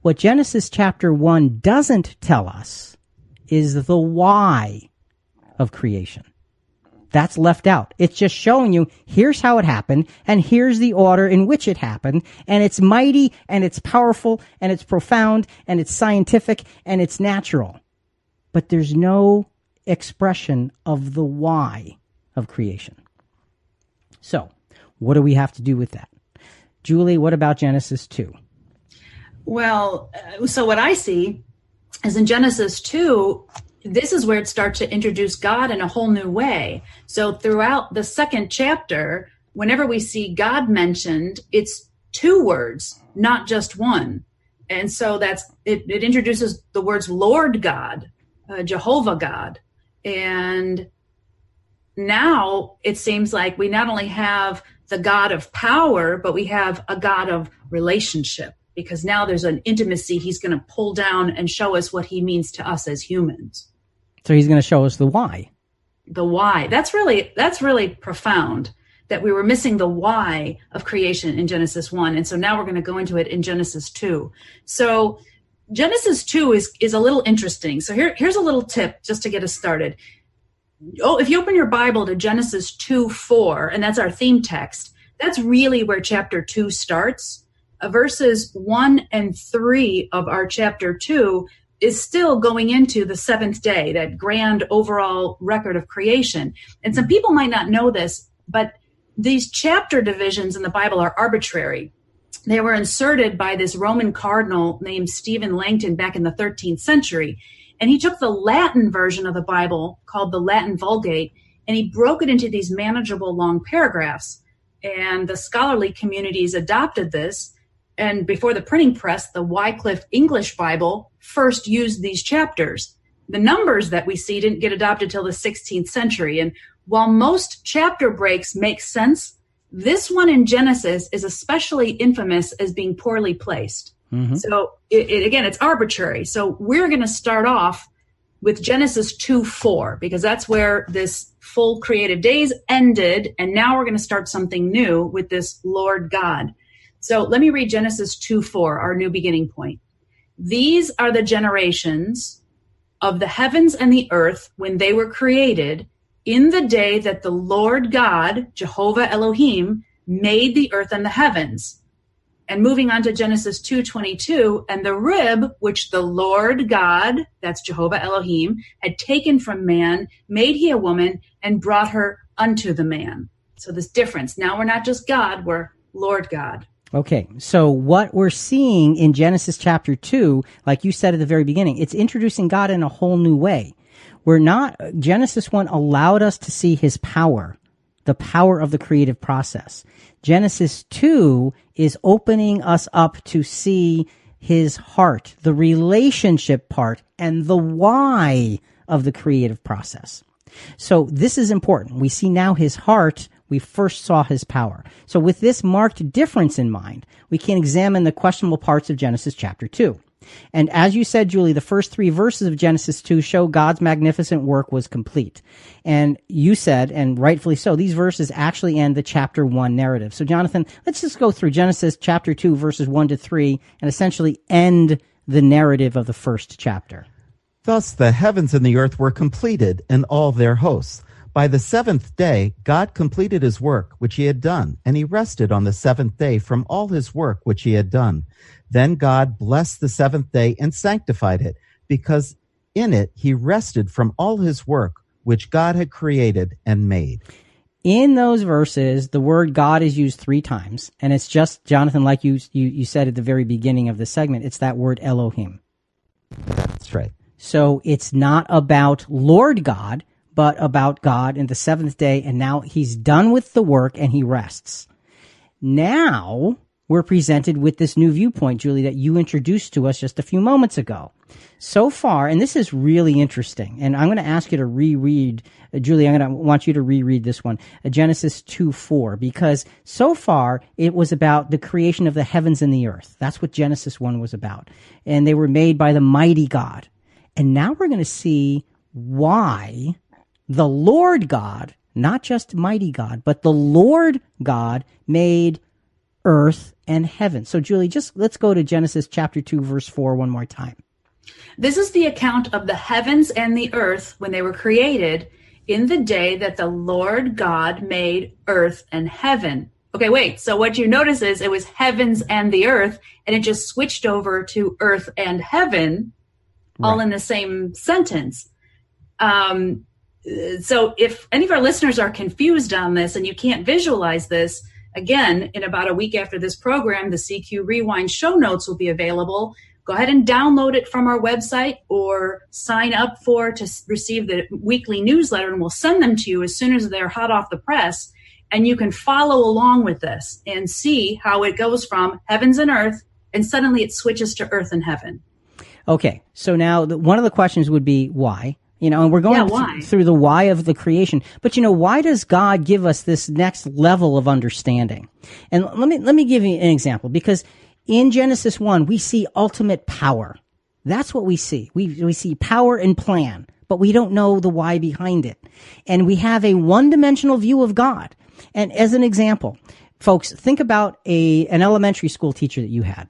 What Genesis chapter 1 doesn't tell us is the why of creation. That's left out. It's just showing you here's how it happened and here's the order in which it happened. And it's mighty and it's powerful and it's profound and it's scientific and it's natural. But there's no expression of the why of creation. So, what do we have to do with that? Julie, what about Genesis 2? Well, so what I see is in Genesis 2, this is where it starts to introduce God in a whole new way. So throughout the second chapter, whenever we see God mentioned, it's two words, not just one. And so that's it, it introduces the words Lord God, uh, Jehovah God. And now it seems like we not only have the God of power, but we have a God of relationship because now there's an intimacy he's going to pull down and show us what he means to us as humans. So he's going to show us the why. The why. That's really that's really profound that we were missing the why of creation in Genesis 1 and so now we're going to go into it in Genesis 2. So Genesis 2 is is a little interesting. So here here's a little tip just to get us started. Oh, if you open your Bible to Genesis 2 4, and that's our theme text, that's really where chapter 2 starts. Uh, verses 1 and 3 of our chapter 2 is still going into the seventh day, that grand overall record of creation. And some people might not know this, but these chapter divisions in the Bible are arbitrary. They were inserted by this Roman cardinal named Stephen Langton back in the 13th century. And he took the Latin version of the Bible called the Latin Vulgate and he broke it into these manageable long paragraphs. And the scholarly communities adopted this And before the printing press, the Wycliffe English Bible first used these chapters. The numbers that we see didn't get adopted till the 16th century. And while most chapter breaks make sense, this one in Genesis is especially infamous as being poorly placed. Mm-hmm. So it, it, again, it's arbitrary. So we're going to start off with Genesis 2 4, because that's where this full creative days ended. And now we're going to start something new with this Lord God. So let me read Genesis 2 4, our new beginning point. These are the generations of the heavens and the earth when they were created in the day that the Lord God, Jehovah Elohim, made the earth and the heavens. And moving on to Genesis 2:22, and the rib which the Lord God, that's Jehovah Elohim, had taken from man, made he a woman and brought her unto the man. So this difference. Now we're not just God, we're Lord God. Okay, so what we're seeing in Genesis chapter 2, like you said at the very beginning, it's introducing God in a whole new way. We're not, Genesis 1 allowed us to see his power, the power of the creative process. Genesis 2 is opening us up to see his heart, the relationship part, and the why of the creative process. So this is important. We see now his heart. We first saw his power. So with this marked difference in mind, we can examine the questionable parts of Genesis chapter 2. And as you said, Julie, the first three verses of Genesis 2 show God's magnificent work was complete. And you said, and rightfully so, these verses actually end the chapter 1 narrative. So, Jonathan, let's just go through Genesis chapter 2, verses 1 to 3, and essentially end the narrative of the first chapter. Thus the heavens and the earth were completed and all their hosts. By the seventh day, God completed his work which he had done, and he rested on the seventh day from all his work which he had done. Then God blessed the seventh day and sanctified it, because in it he rested from all his work which God had created and made. In those verses, the word God is used three times, and it's just Jonathan, like you you, you said at the very beginning of the segment, it's that word Elohim. That's right. So it's not about Lord God, but about God in the seventh day, and now he's done with the work and he rests. Now we're presented with this new viewpoint, Julie, that you introduced to us just a few moments ago. So far, and this is really interesting, and I'm going to ask you to reread, uh, Julie, I'm going to want you to reread this one, uh, Genesis 2 4, because so far it was about the creation of the heavens and the earth. That's what Genesis 1 was about. And they were made by the mighty God. And now we're going to see why the Lord God, not just mighty God, but the Lord God made earth and heaven. So, Julie, just let's go to Genesis chapter 2, verse 4 one more time. This is the account of the heavens and the earth when they were created in the day that the Lord God made earth and heaven. Okay, wait. So what you notice is it was heavens and the earth, and it just switched over to earth and heaven, right. all in the same sentence. Um, so if any of our listeners are confused on this and you can't visualize this, Again, in about a week after this program, the CQ Rewind show notes will be available. Go ahead and download it from our website or sign up for to receive the weekly newsletter, and we'll send them to you as soon as they're hot off the press. And you can follow along with this and see how it goes from heavens and earth, and suddenly it switches to earth and heaven. Okay, so now one of the questions would be why? You know, and we're going yeah, th- through the why of the creation. But you know, why does God give us this next level of understanding? And let me let me give you an example because in Genesis 1 we see ultimate power. That's what we see. We we see power and plan, but we don't know the why behind it. And we have a one-dimensional view of God. And as an example, folks, think about a an elementary school teacher that you had.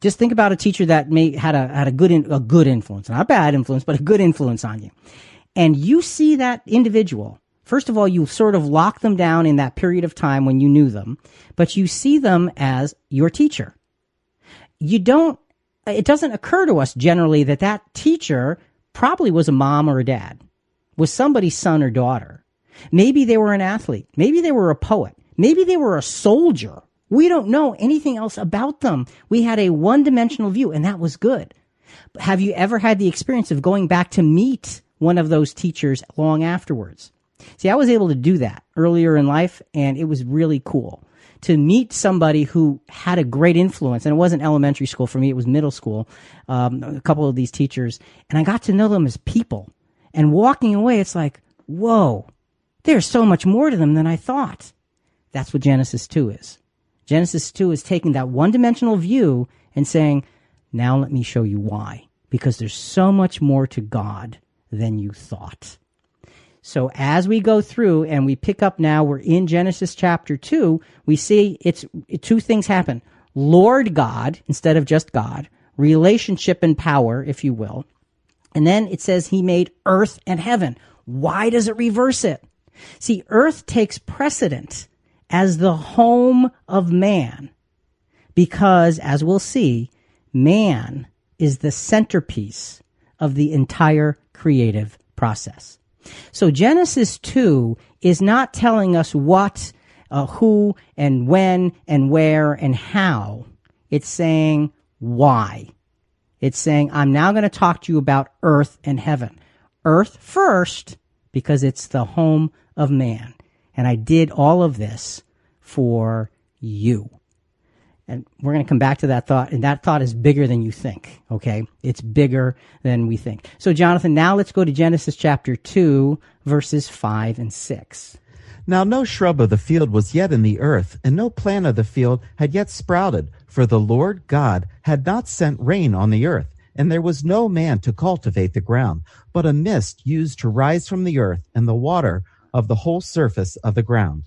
Just think about a teacher that may had a had a good in, a good influence, not a bad influence, but a good influence on you. And you see that individual. First of all, you sort of lock them down in that period of time when you knew them, but you see them as your teacher. You don't it doesn't occur to us generally that that teacher probably was a mom or a dad, was somebody's son or daughter. Maybe they were an athlete. Maybe they were a poet. Maybe they were a soldier we don't know anything else about them. We had a one dimensional view and that was good. Have you ever had the experience of going back to meet one of those teachers long afterwards? See, I was able to do that earlier in life and it was really cool to meet somebody who had a great influence. And it wasn't elementary school for me; it was middle school. Um, a couple of these teachers, and I got to know them as people. And walking away, it's like, whoa, there's so much more to them than I thought. That's what Genesis 2 is. Genesis 2 is taking that one dimensional view and saying, now let me show you why. Because there's so much more to God than you thought. So as we go through and we pick up now, we're in Genesis chapter 2, we see it's two things happen. Lord God, instead of just God, relationship and power, if you will. And then it says he made earth and heaven. Why does it reverse it? See, earth takes precedent as the home of man because, as we'll see, man is the centerpiece of the entire creative process. So Genesis 2 is not telling us what, uh, who, and when, and where, and how. It's saying why. It's saying, I'm now going to talk to you about earth and heaven. Earth first, because it's the home of man. And I did all of this for you. And we're going to come back to that thought. And that thought is bigger than you think. Okay. It's bigger than we think. So, Jonathan, now let's go to Genesis chapter 2, verses 5 and 6. Now no shrub of the field was yet in the earth, and no plant of the field had yet sprouted, for the Lord God had not sent rain on the earth, and there was no man to cultivate the ground, but a mist used to rise from the earth, and the water of the whole surface of the ground.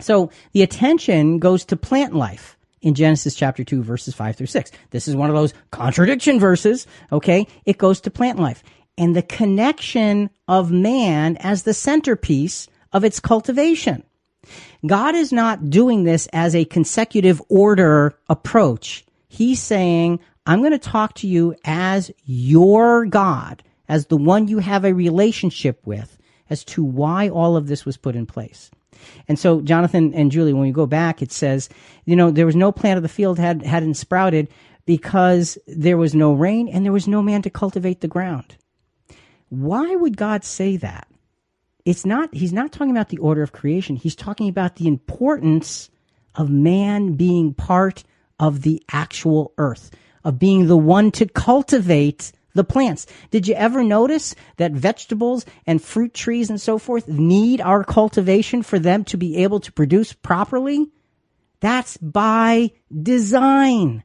So the attention goes to plant life in Genesis chapter 2 verses 5 through 6. This is one of those contradiction verses, okay? It goes to plant life and the connection of man as the centerpiece of its cultivation. God is not doing this as a consecutive order approach. He's saying, I'm going to talk to you as your God, as the one you have a relationship with, as to why all of this was put in place. And so, Jonathan and Julie, when we go back, it says, you know, there was no plant of the field had hadn't sprouted because there was no rain and there was no man to cultivate the ground. Why would God say that? It's not. He's not talking about the order of creation. He's talking about the importance of man being part of the actual earth, of being the one to cultivate the plants. Did you ever notice that vegetables and fruit trees and so forth need our cultivation for them to be able to produce properly? That's by design.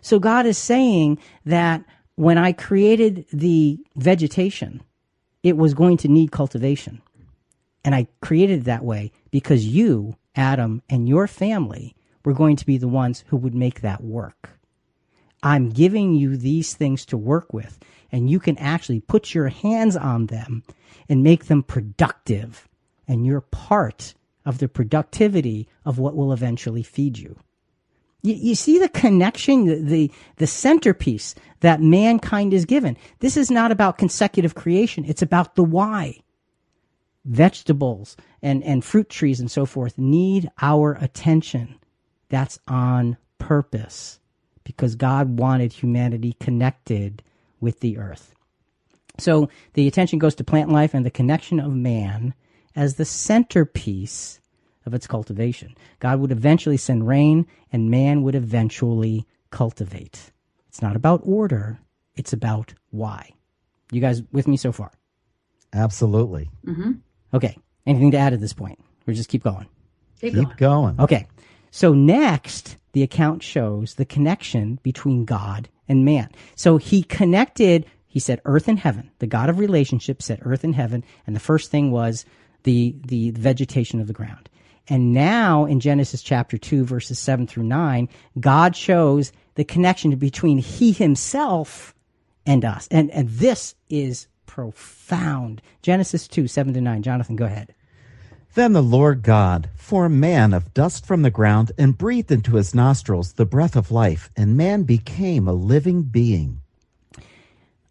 So God is saying that when I created the vegetation, it was going to need cultivation. And I created it that way because you, Adam, and your family were going to be the ones who would make that work. I'm giving you these things to work with, and you can actually put your hands on them and make them productive. And you're part of the productivity of what will eventually feed you. You, you see the connection, the, the, the centerpiece that mankind is given. This is not about consecutive creation. It's about the why. Vegetables and, and fruit trees and so forth need our attention. That's on purpose because God wanted humanity connected with the earth. So the attention goes to plant life and the connection of man as the centerpiece of its cultivation. God would eventually send rain and man would eventually cultivate. It's not about order, it's about why. You guys with me so far? Absolutely. Mm-hmm. Okay. Anything to add at this point? Or just keep going? Keep, Keep going. Okay. So next, the account shows the connection between God and man. So he connected, he said earth and heaven. The God of relationship said earth and heaven. And the first thing was the, the vegetation of the ground. And now in Genesis chapter 2, verses 7 through 9, God shows the connection between he himself and us. And, and this is profound. Genesis 2, 7 to 9. Jonathan, go ahead. Then the Lord God formed man of dust from the ground and breathed into his nostrils the breath of life, and man became a living being.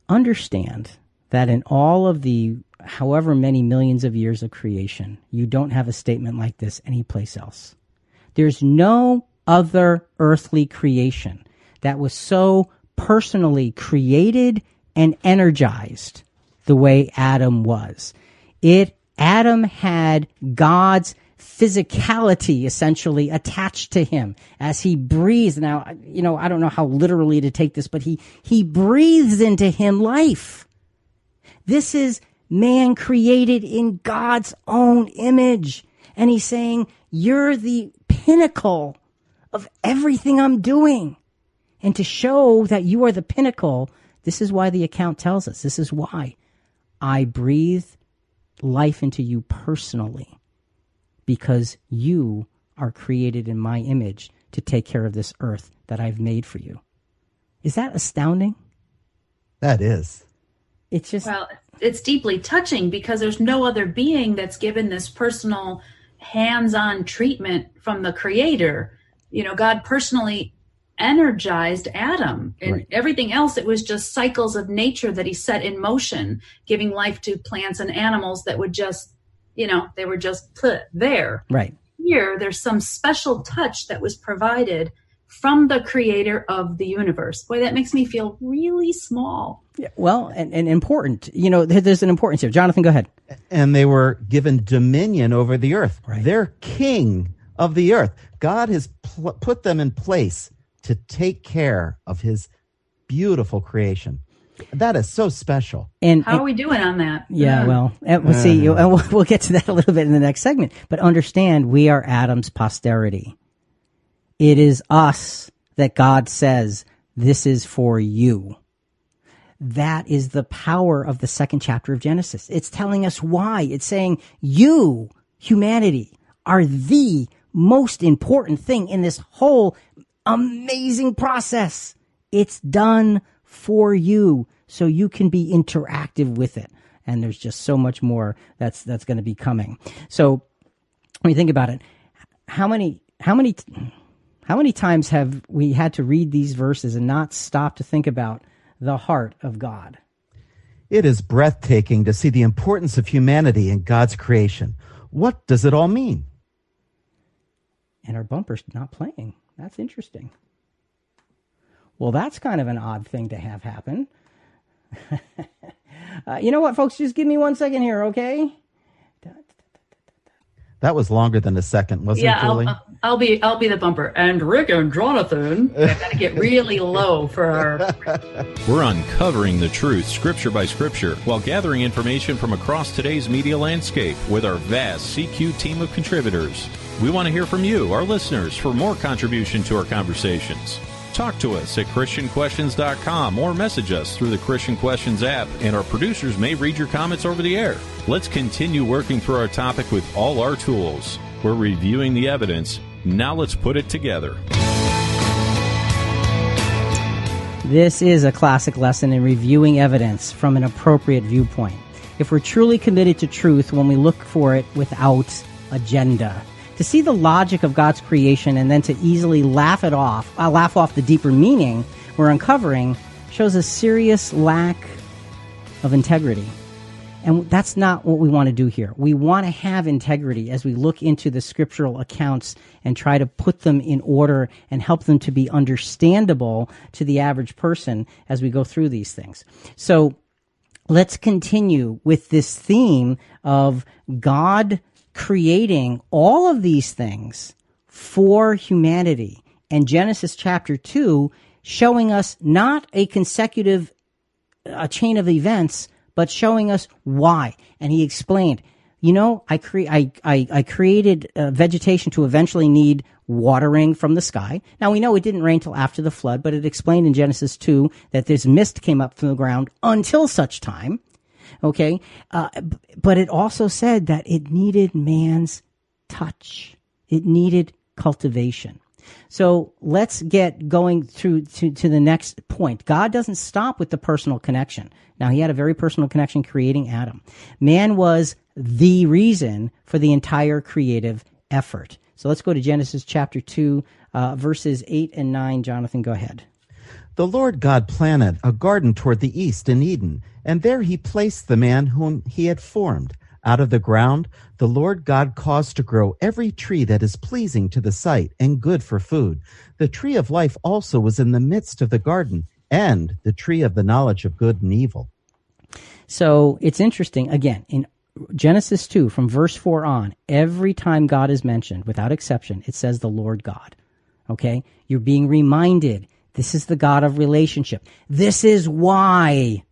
Understand that in all of the however many millions of years of creation, you don't have a statement like this anyplace else. There's no other earthly creation that was so personally created and energized the way Adam was. It Adam had God's physicality essentially attached to him as he breathes. Now, you know, I don't know how literally to take this, but he, he breathes into him life. This is man created in God's own image. And he's saying, you're the pinnacle of everything I'm doing. And to show that you are the pinnacle, this is why the account tells us. This is why I breathe life into you personally because you are created in my image to take care of this earth that I've made for you. Is that astounding? That is. It's just Well, it's deeply touching because there's no other being that's given this personal hands-on treatment from the creator. You know, God personally energized Adam and Right. everything else it was just cycles of nature that he set in motion, giving life to plants and animals that would just, you know, they were just put there. right. Here there's some special touch that was provided from the creator of the universe. Boy, that makes me feel really small. Yeah, well, and, and important. You know, there's an importance here. Jonathan, go ahead. and they were given dominion over the earth. Right. They're king of the earth. God has pl- put them in place to take care of his beautiful creation. That is so special. And, How and- are we doing on that? Yeah, well, and we'll see. And we'll, we'll get to that a little bit in the next segment. But understand, we are Adam's posterity. It is us that God says, this is for you. That is the power of the second chapter of Genesis. It's telling us why. It's saying, you, humanity, are the most important thing in this whole amazing process. It's done for you so you can be interactive with it. And there's just so much more that's, that's going to be coming. So when you think about it, how many, how many, how many times have we had to read these verses and not stop to think about the heart of God? It is breathtaking to see the importance of humanity in God's creation. What does it all mean? And our bumper's not playing. That's interesting. Well, that's kind of an odd thing to have happen. uh, you know what, folks? Just give me one second here, okay? That was longer than a second, wasn't Yeah, it, Julie? I'll, I'll be I'll be the bumper. And Rick and Jonathan, I gotta get really low for our. We're uncovering the truth, scripture by scripture, while gathering information from across today's media landscape with our vast CQ team of contributors. We want to hear from you, our listeners, for more contribution to our conversations. Talk to us at ChristianQuestions.com or message us through the Christian Questions app, and our producers may read your comments over the air. Let's continue working through our topic with all our tools. We're reviewing the evidence. Now let's put it together. This is a classic lesson in reviewing evidence from an appropriate viewpoint. If we're truly committed to truth when we look for it without agenda, to see the logic of God's creation and then to easily laugh it off, uh, laugh off the deeper meaning we're uncovering, shows a serious lack of integrity. And that's not what we want to do here. We want to have integrity as we look into the scriptural accounts and try to put them in order and help them to be understandable to the average person as we go through these things. So let's continue with this theme of God creating all of these things for humanity. And Genesis chapter 2 showing us not a consecutive a chain of events, but showing us why. And he explained, you know, I cre- I, I, I created uh, vegetation to eventually need watering from the sky. Now we know it didn't rain till after the flood, but it explained in Genesis 2 that this mist came up from the ground until such time. Okay. Uh, but it also said that it needed man's touch. It needed cultivation. So let's get going through to, to the next point. God doesn't stop with the personal connection. Now, he had a very personal connection creating Adam. Man was the reason for the entire creative effort. So let's go to Genesis chapter 2, uh, verses 8 and 9. Jonathan, go ahead. The Lord God planted a garden toward the east in Eden, and there he placed the man whom he had formed. Out of the ground, the Lord God caused to grow every tree that is pleasing to the sight and good for food. The tree of life also was in the midst of the garden, and the tree of the knowledge of good and evil. So it's interesting. Again, in Genesis 2, from verse 4 on, every time God is mentioned, without exception, it says the Lord God. Okay? You're being reminded this is the God of relationship. This is why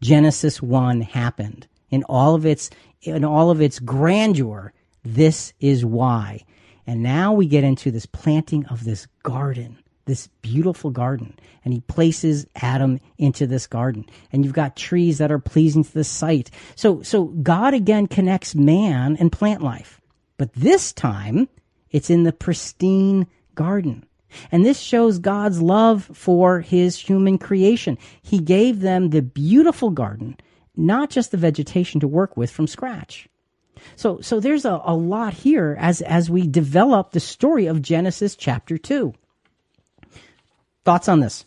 Genesis 1 happened. In all of its in all of its grandeur, this is why. And now we get into this planting of this garden, this beautiful garden. And he places Adam into this garden. And you've got trees that are pleasing to the sight. So, so God again connects man and plant life. But this time, it's in the pristine garden. And this shows God's love for his human creation. He gave them the beautiful garden, not just the vegetation to work with from scratch. So, so there's a, a lot here as, as we develop the story of Genesis chapter 2. Thoughts on this?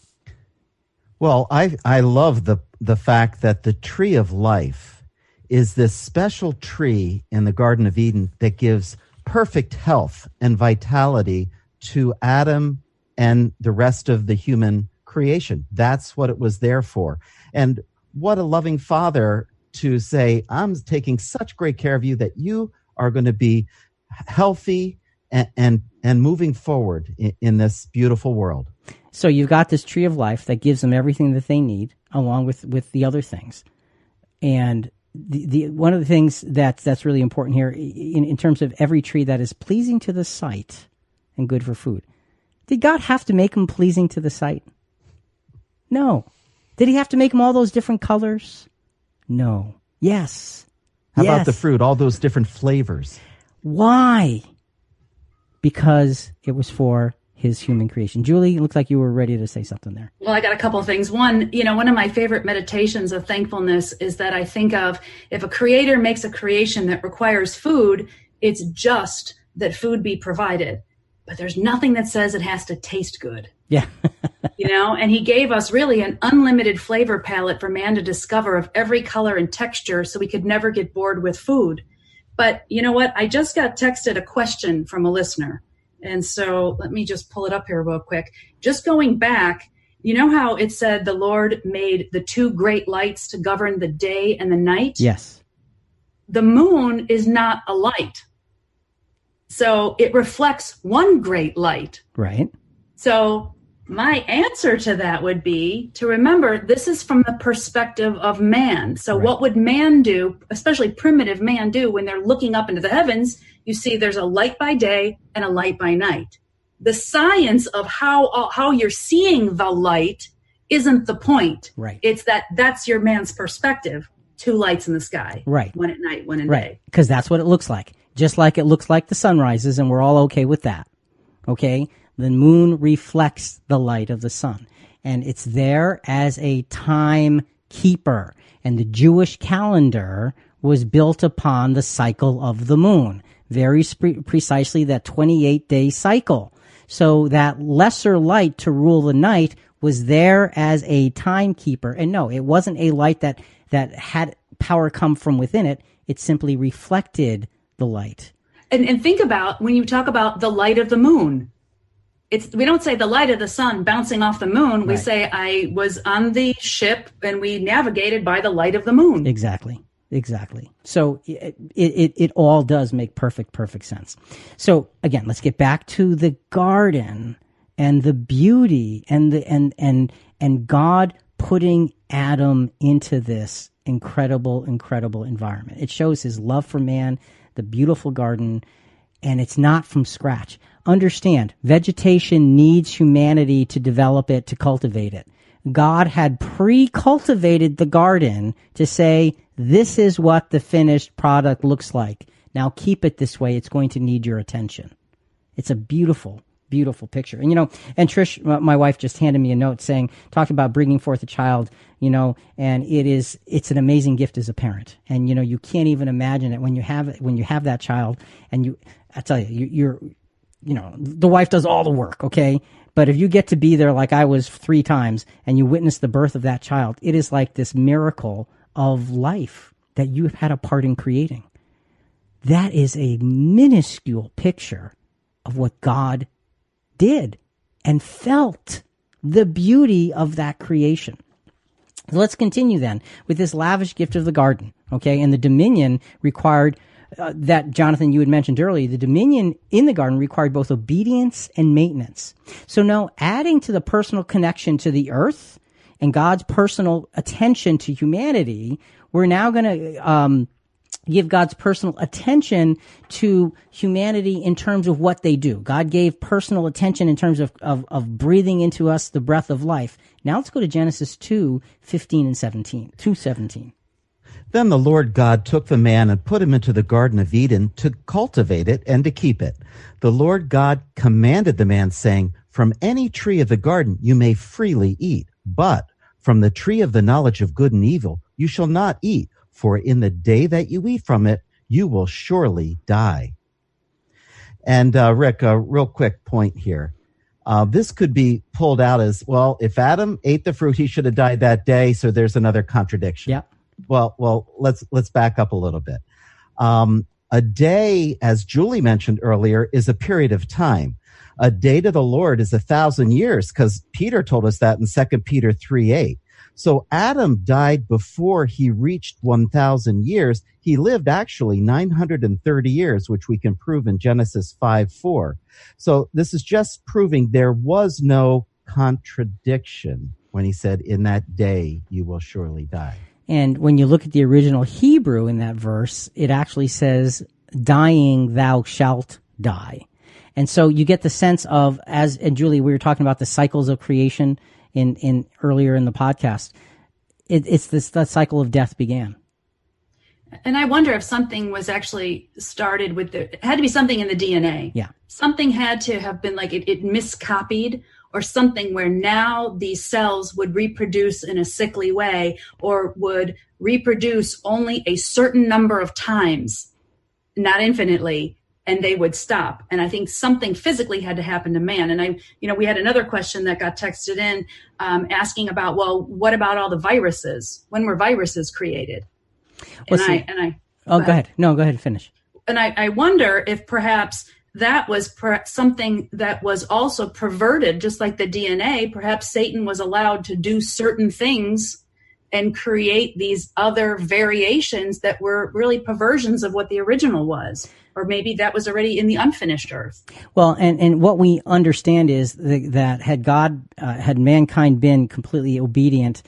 Well, I, I love the, the fact that the tree of life is this special tree in the Garden of Eden that gives perfect health and vitality to Adam and the rest of the human creation. That's what it was there for. And what a loving father to say, I'm taking such great care of you that you are going to be healthy and, and, and moving forward in, in this beautiful world. So you've got this tree of life that gives them everything that they need, along with with the other things. And the, the one of the things that that's really important here, in, in terms of every tree that is pleasing to the sight and good for food, did God have to make them pleasing to the sight? No. Did He have to make them all those different colors? No. Yes. How yes. about the fruit? All those different flavors. Why? Because it was for his human creation. Julie, it looks like you were ready to say something there. Well, I got a couple of things. One, you know, one of my favorite meditations of thankfulness is that I think of if a creator makes a creation that requires food, it's just that food be provided. But there's nothing that says it has to taste good. Yeah. you know, and he gave us really an unlimited flavor palette for man to discover of every color and texture so we could never get bored with food. But you know what? I just got texted a question from a listener. And so let me just pull it up here real quick. Just going back, you know how it said the Lord made the two great lights to govern the day and the night? Yes. The moon is not a light. So it reflects one great light. Right. So my answer to that would be to remember this is from the perspective of man. So, right. what would man do, especially primitive man, do when they're looking up into the heavens? You see, there's a light by day and a light by night. The science of how how you're seeing the light isn't the point. Right. It's that that's your man's perspective. Two lights in the sky. Right. One at night, one at right. day. Because that's what it looks like. Just like it looks like the sun rises, and we're all okay with that. Okay the moon reflects the light of the sun and it's there as a time keeper. And the Jewish calendar was built upon the cycle of the moon, very sp- precisely that 28 day cycle. So that lesser light to rule the night was there as a timekeeper. And no, it wasn't a light that, that had power come from within it. It simply reflected the light. And, and think about when you talk about the light of the moon it's we don't say the light of the sun bouncing off the moon we right. say i was on the ship and we navigated by the light of the moon exactly exactly so it, it, it all does make perfect perfect sense so again let's get back to the garden and the beauty and the and and and god putting adam into this incredible incredible environment it shows his love for man the beautiful garden and it's not from scratch understand vegetation needs humanity to develop it, to cultivate it. God had pre cultivated the garden to say, this is what the finished product looks like. Now keep it this way. It's going to need your attention. It's a beautiful, beautiful picture. And, you know, and Trish, my wife just handed me a note saying, talking about bringing forth a child, you know, and it is, it's an amazing gift as a parent. And, you know, you can't even imagine it when you have, when you have that child and you, I tell you, you you're, you know, the wife does all the work, okay? But if you get to be there like I was three times and you witness the birth of that child, it is like this miracle of life that you have had a part in creating. That is a minuscule picture of what God did and felt the beauty of that creation. So let's continue then with this lavish gift of the garden. Okay. And the dominion required uh, that Jonathan you had mentioned earlier, the dominion in the garden required both obedience and maintenance. So now adding to the personal connection to the earth and God's personal attention to humanity, we're now going to um, give God's personal attention to humanity in terms of what they do. God gave personal attention in terms of, of, of breathing into us the breath of life. Now let's go to Genesis 2, 15 and 17, 2, 17. Then the Lord God took the man and put him into the Garden of Eden to cultivate it and to keep it. The Lord God commanded the man, saying, From any tree of the garden you may freely eat, but from the tree of the knowledge of good and evil you shall not eat, for in the day that you eat from it, you will surely die. And uh, Rick, a real quick point here. Uh, this could be pulled out as well. If Adam ate the fruit, he should have died that day. So there's another contradiction. Yeah well, well, let's let's back up a little bit. Um, a day, as Julie mentioned earlier, is a period of time. A day to the Lord is a thousand years, because Peter told us that in Second Peter three eight. So Adam died before he reached 1,000 years. He lived actually 930 years, which we can prove in Genesis 5 4. So this is just proving there was no contradiction when he said, In that day you will surely die. And when you look at the original Hebrew in that verse, it actually says, dying thou shalt die. And so you get the sense of, as, and Julie, we were talking about the cycles of creation in, in earlier in the podcast. It, it's this, that cycle of death began. And I wonder if something was actually started with the, it had to be something in the DNA. Yeah. Something had to have been like it, it miscopied or something where now these cells would reproduce in a sickly way or would reproduce only a certain number of times, not infinitely, and they would stop. And I think something physically had to happen to man. And I, you know, we had another question that got texted in um, asking about, well, what about all the viruses? When were viruses created? And I, and I, oh, go ahead. No, go ahead. And finish. And I, I wonder if perhaps that was per- something that was also perverted, just like the DNA. Perhaps Satan was allowed to do certain things and create these other variations that were really perversions of what the original was. Or maybe that was already in the unfinished earth. Well, and, and what we understand is that, that had God, uh, had mankind been completely obedient,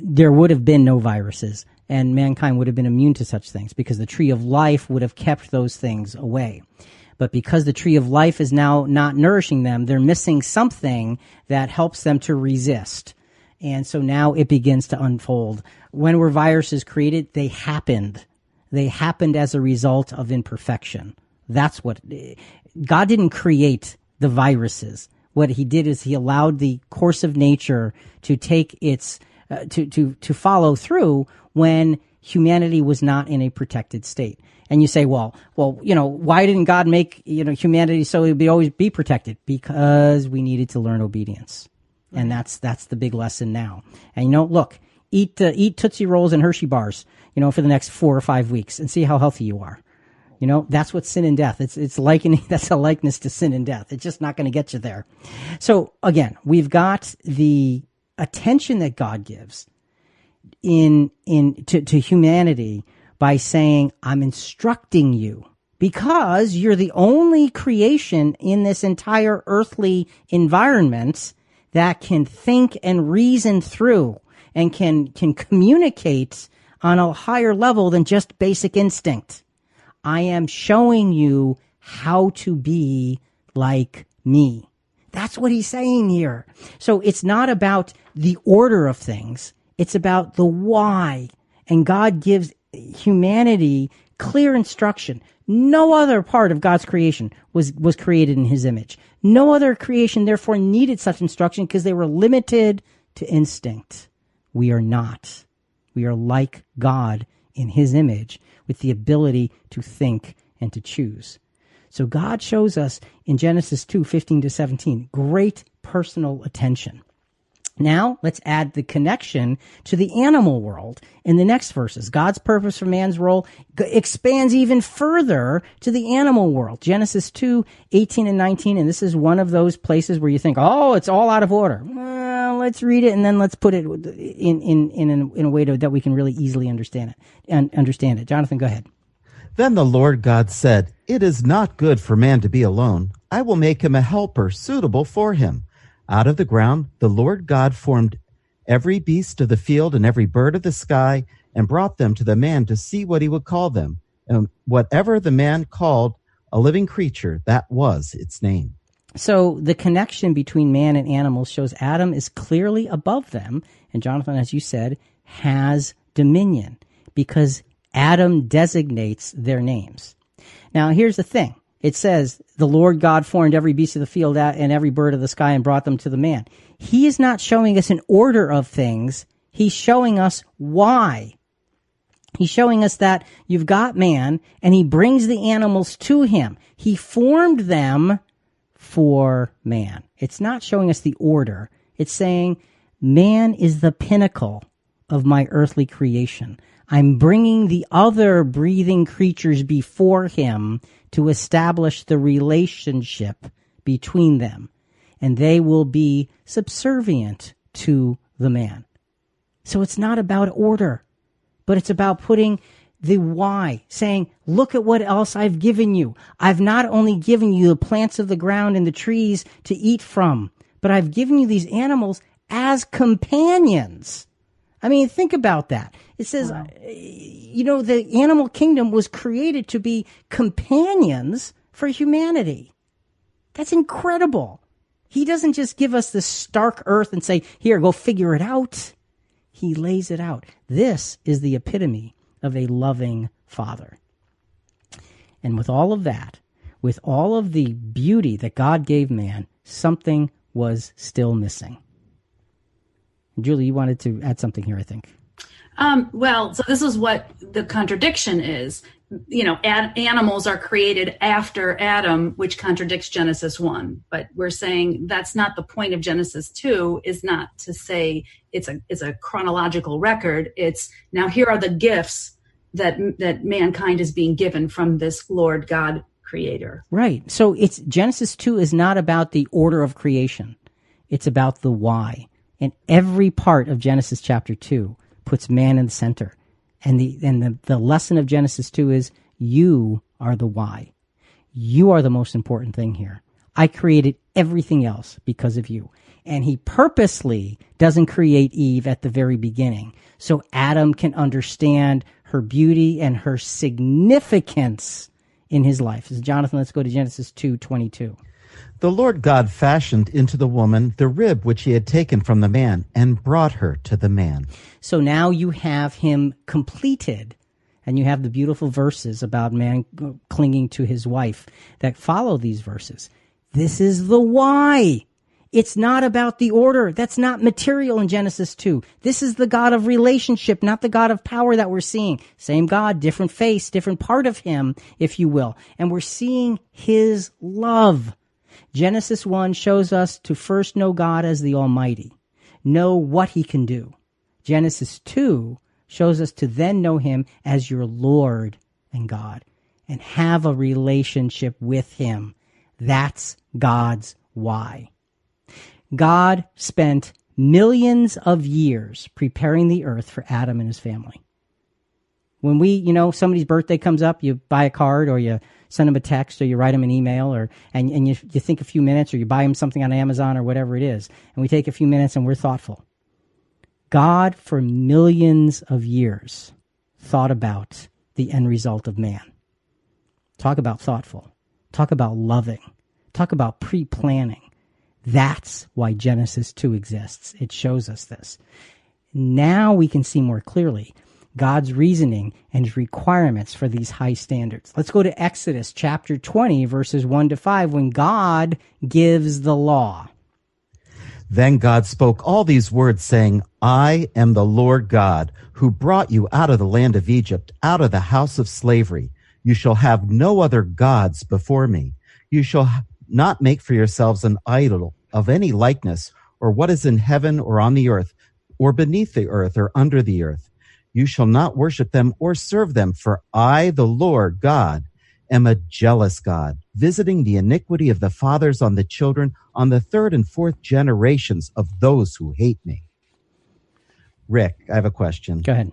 there would have been no viruses and mankind would have been immune to such things because the tree of life would have kept those things away. But because the tree of life is now not nourishing them, they're missing something that helps them to resist. And so now it begins to unfold. When were viruses created? They happened. They happened as a result of imperfection. That's what God didn't create the viruses. What he did is he allowed the course of nature to take its uh, to to to follow through when humanity was not in a protected state and you say, well, well, you know, why didn't God make, you know, humanity so it would be always be protected? Because we needed to learn obedience. And that's, that's the big lesson now. And you know, look, eat, uh, eat Tootsie Rolls and Hershey bars, you know, for the next four or five weeks and see how healthy you are. You know, that's what sin and death. It's, it's likening, that's a likeness to sin and death. It's just not going to get you there. So again, we've got the attention that God gives in, in, to, to humanity by saying, I'm instructing you because you're the only creation in this entire earthly environment that can think and reason through and can, can communicate on a higher level than just basic instinct. I am showing you how to be like me. That's what he's saying here. So it's not about the order of things. It's about the why. And God gives humanity clear instruction. No other part of God's creation was, was created in his image. No other creation therefore needed such instruction because they were limited to instinct. We are not. We are like God in his image with the ability to think and to choose. So God shows us in Genesis 2, 15 to 17, great personal attention. Now, let's add the connection to the animal world in the next verses. God's purpose for man's role expands even further to the animal world. Genesis 2, 18 and 19. And this is one of those places where you think, oh, it's all out of order. Let's read it and then let's put it in in in in, in a way to, that we can really easily understand it and understand it. Jonathan, go ahead. Then the Lord God said, It is not good for man to be alone. I will make him a helper suitable for him. Out of the ground the Lord God formed every beast of the field and every bird of the sky and brought them to the man to see what he would call them. And whatever the man called a living creature, that was its name. So the connection between man and animals shows Adam is clearly above them. And Jonathan, as you said, has dominion because Adam designates their names. Now, here's the thing. It says, the Lord God formed every beast of the field and every bird of the sky and brought them to the man. He is not showing us an order of things. He's showing us why. He's showing us that you've got man and he brings the animals to him. He formed them for man. It's not showing us the order. It's saying man is the pinnacle of my earthly creation. I'm bringing the other breathing creatures before him to establish the relationship between them, and they will be subservient to the man. So it's not about order, but it's about putting the why, saying, look at what else I've given you. I've not only given you the plants of the ground and the trees to eat from, but I've given you these animals as companions. I mean, think about that. It says, wow. Uh, you know, the animal kingdom was created to be companions for humanity. That's incredible. He doesn't just give us this stark earth and say, here, go figure it out. He lays it out. This is the epitome of a loving father. And with all of that, with all of the beauty that God gave man, something was still missing. Julie, you wanted to add something here, I think. Um, well, so this is what the contradiction is. You know, ad- animals are created after Adam, which contradicts Genesis 1. But we're saying that's not the point of Genesis 2, is not to say it's a, it's a chronological record. It's now here are the gifts that, that mankind is being given from this Lord God creator. Right. So it's Genesis 2 is not about the order of creation. It's about the why. And every part of Genesis chapter 2 puts man in the center. And the and the, the lesson of Genesis 2 is you are the why. You are the most important thing here. I created everything else because of you. And he purposely doesn't create Eve at the very beginning so Adam can understand her beauty and her significance in his life. So Jonathan, let's go to Genesis 2 22. The Lord God fashioned into the woman the rib which he had taken from the man and brought her to the man. So now you have him completed and you have the beautiful verses about man clinging to his wife that follow these verses. This is the why. It's not about the order. That's not material in Genesis 2. This is the God of relationship, not the God of power that we're seeing. Same God, different face, different part of him, if you will. And we're seeing his love. Genesis 1 shows us to first know God as the Almighty, know what He can do. Genesis 2 shows us to then know Him as your Lord and God and have a relationship with Him. That's God's why. God spent millions of years preparing the earth for Adam and his family. When we, you know, somebody's birthday comes up, you buy a card or you send them a text or you write them an email or and, and you, you think a few minutes or you buy them something on Amazon or whatever it is. And we take a few minutes and we're thoughtful. God, for millions of years, thought about the end result of man. Talk about thoughtful. Talk about loving. Talk about pre planning. That's why Genesis 2 exists. It shows us this. Now we can see more clearly God's reasoning and his requirements for these high standards. Let's go to Exodus chapter 20, verses 1 to 5, when God gives the law. Then God spoke all these words, saying, I am the Lord God, who brought you out of the land of Egypt, out of the house of slavery. You shall have no other gods before me. You shall not make for yourselves an idol of any likeness, or what is in heaven or on the earth, or beneath the earth or under the earth. You shall not worship them or serve them, for I, the Lord God, am a jealous God, visiting the iniquity of the fathers on the children, on the third and fourth generations of those who hate me. Rick, I have a question. Go ahead.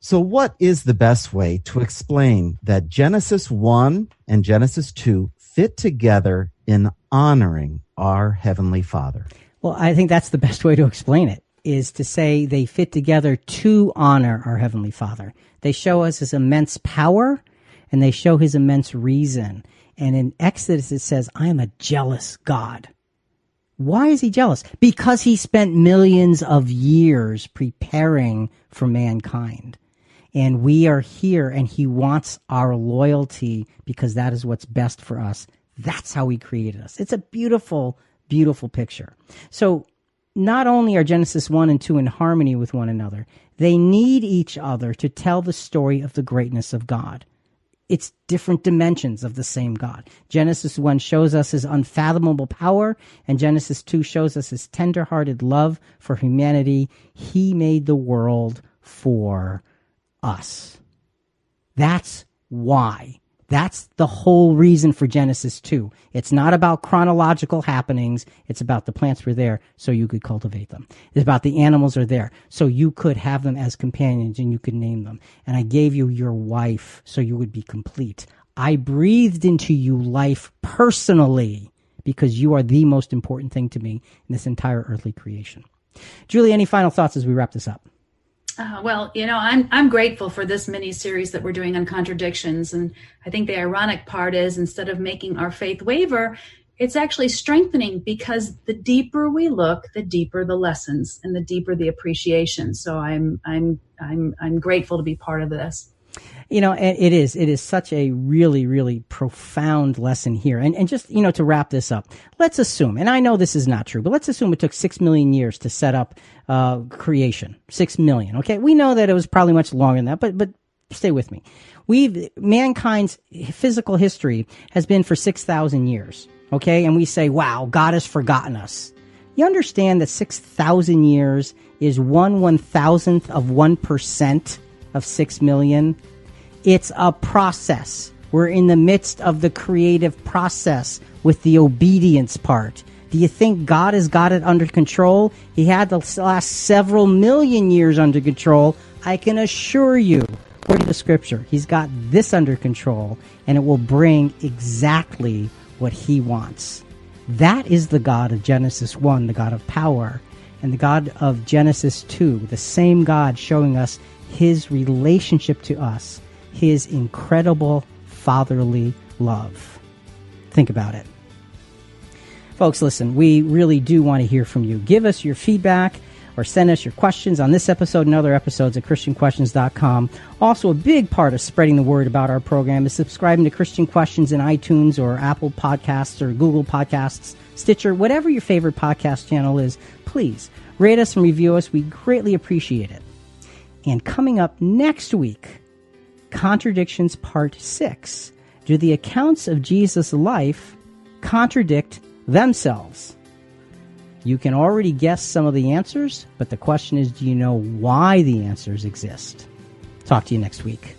So, what is the best way to explain that Genesis 1 and Genesis 2 fit together in honoring our Heavenly Father? Well, I think that's the best way to explain it is to say they fit together to honor our Heavenly Father. They show us his immense power and they show his immense reason. And in Exodus, it says, I am a jealous God. Why is he jealous? Because he spent millions of years preparing for mankind. And we are here and he wants our loyalty because that is what's best for us. That's how he created us. It's a beautiful, beautiful picture. So not only are Genesis 1 and 2 in harmony with one another, they need each other to tell the story of the greatness of God. It's different dimensions of the same God. Genesis 1 shows us his unfathomable power, and Genesis 2 shows us his tender-hearted love for humanity. He made the world for us. That's why. That's the whole reason for Genesis 2. It's not about chronological happenings. It's about the plants were there so you could cultivate them. It's about the animals are there so you could have them as companions and you could name them. And I gave you your wife so you would be complete. I breathed into you life personally because you are the most important thing to me in this entire earthly creation. Julie, any final thoughts as we wrap this up? Uh, well, you know, I'm I'm grateful for this mini series that we're doing on contradictions, and I think the ironic part is instead of making our faith waver, it's actually strengthening because the deeper we look, the deeper the lessons and the deeper the appreciation. So I'm I'm I'm I'm grateful to be part of this. You know, it is. It is such a really, really profound lesson here. And, and just, you know, to wrap this up, let's assume, and I know this is not true, but let's assume it took six million years to set up uh, creation. Six million. Okay. We know that it was probably much longer than that, but, but stay with me. We've, mankind's physical history has been for 6,000 years. Okay. And we say, wow, God has forgotten us. You understand that 6,000 years is one one thousandth of 1% of 6 million. It's a process. We're in the midst of the creative process with the obedience part. Do you think God has got it under control? He had the last several million years under control. I can assure you, according to scripture, He's got this under control and it will bring exactly what He wants. That is the God of Genesis 1, the God of power, and the God of Genesis 2, the same God showing us His relationship to us his incredible fatherly love. Think about it. Folks, listen, we really do want to hear from you. Give us your feedback or send us your questions on this episode and other episodes at ChristianQuestions.com. Also, a big part of spreading the word about our program is subscribing to Christian Questions in iTunes or Apple Podcasts or Google Podcasts, Stitcher, whatever your favorite podcast channel is. Please rate us and review us. We greatly appreciate it. And coming up next week, Contradictions Part 6 Do the accounts of Jesus' life contradict themselves? You can already guess some of the answers, but the question is do you know why the answers exist? Talk to you next week.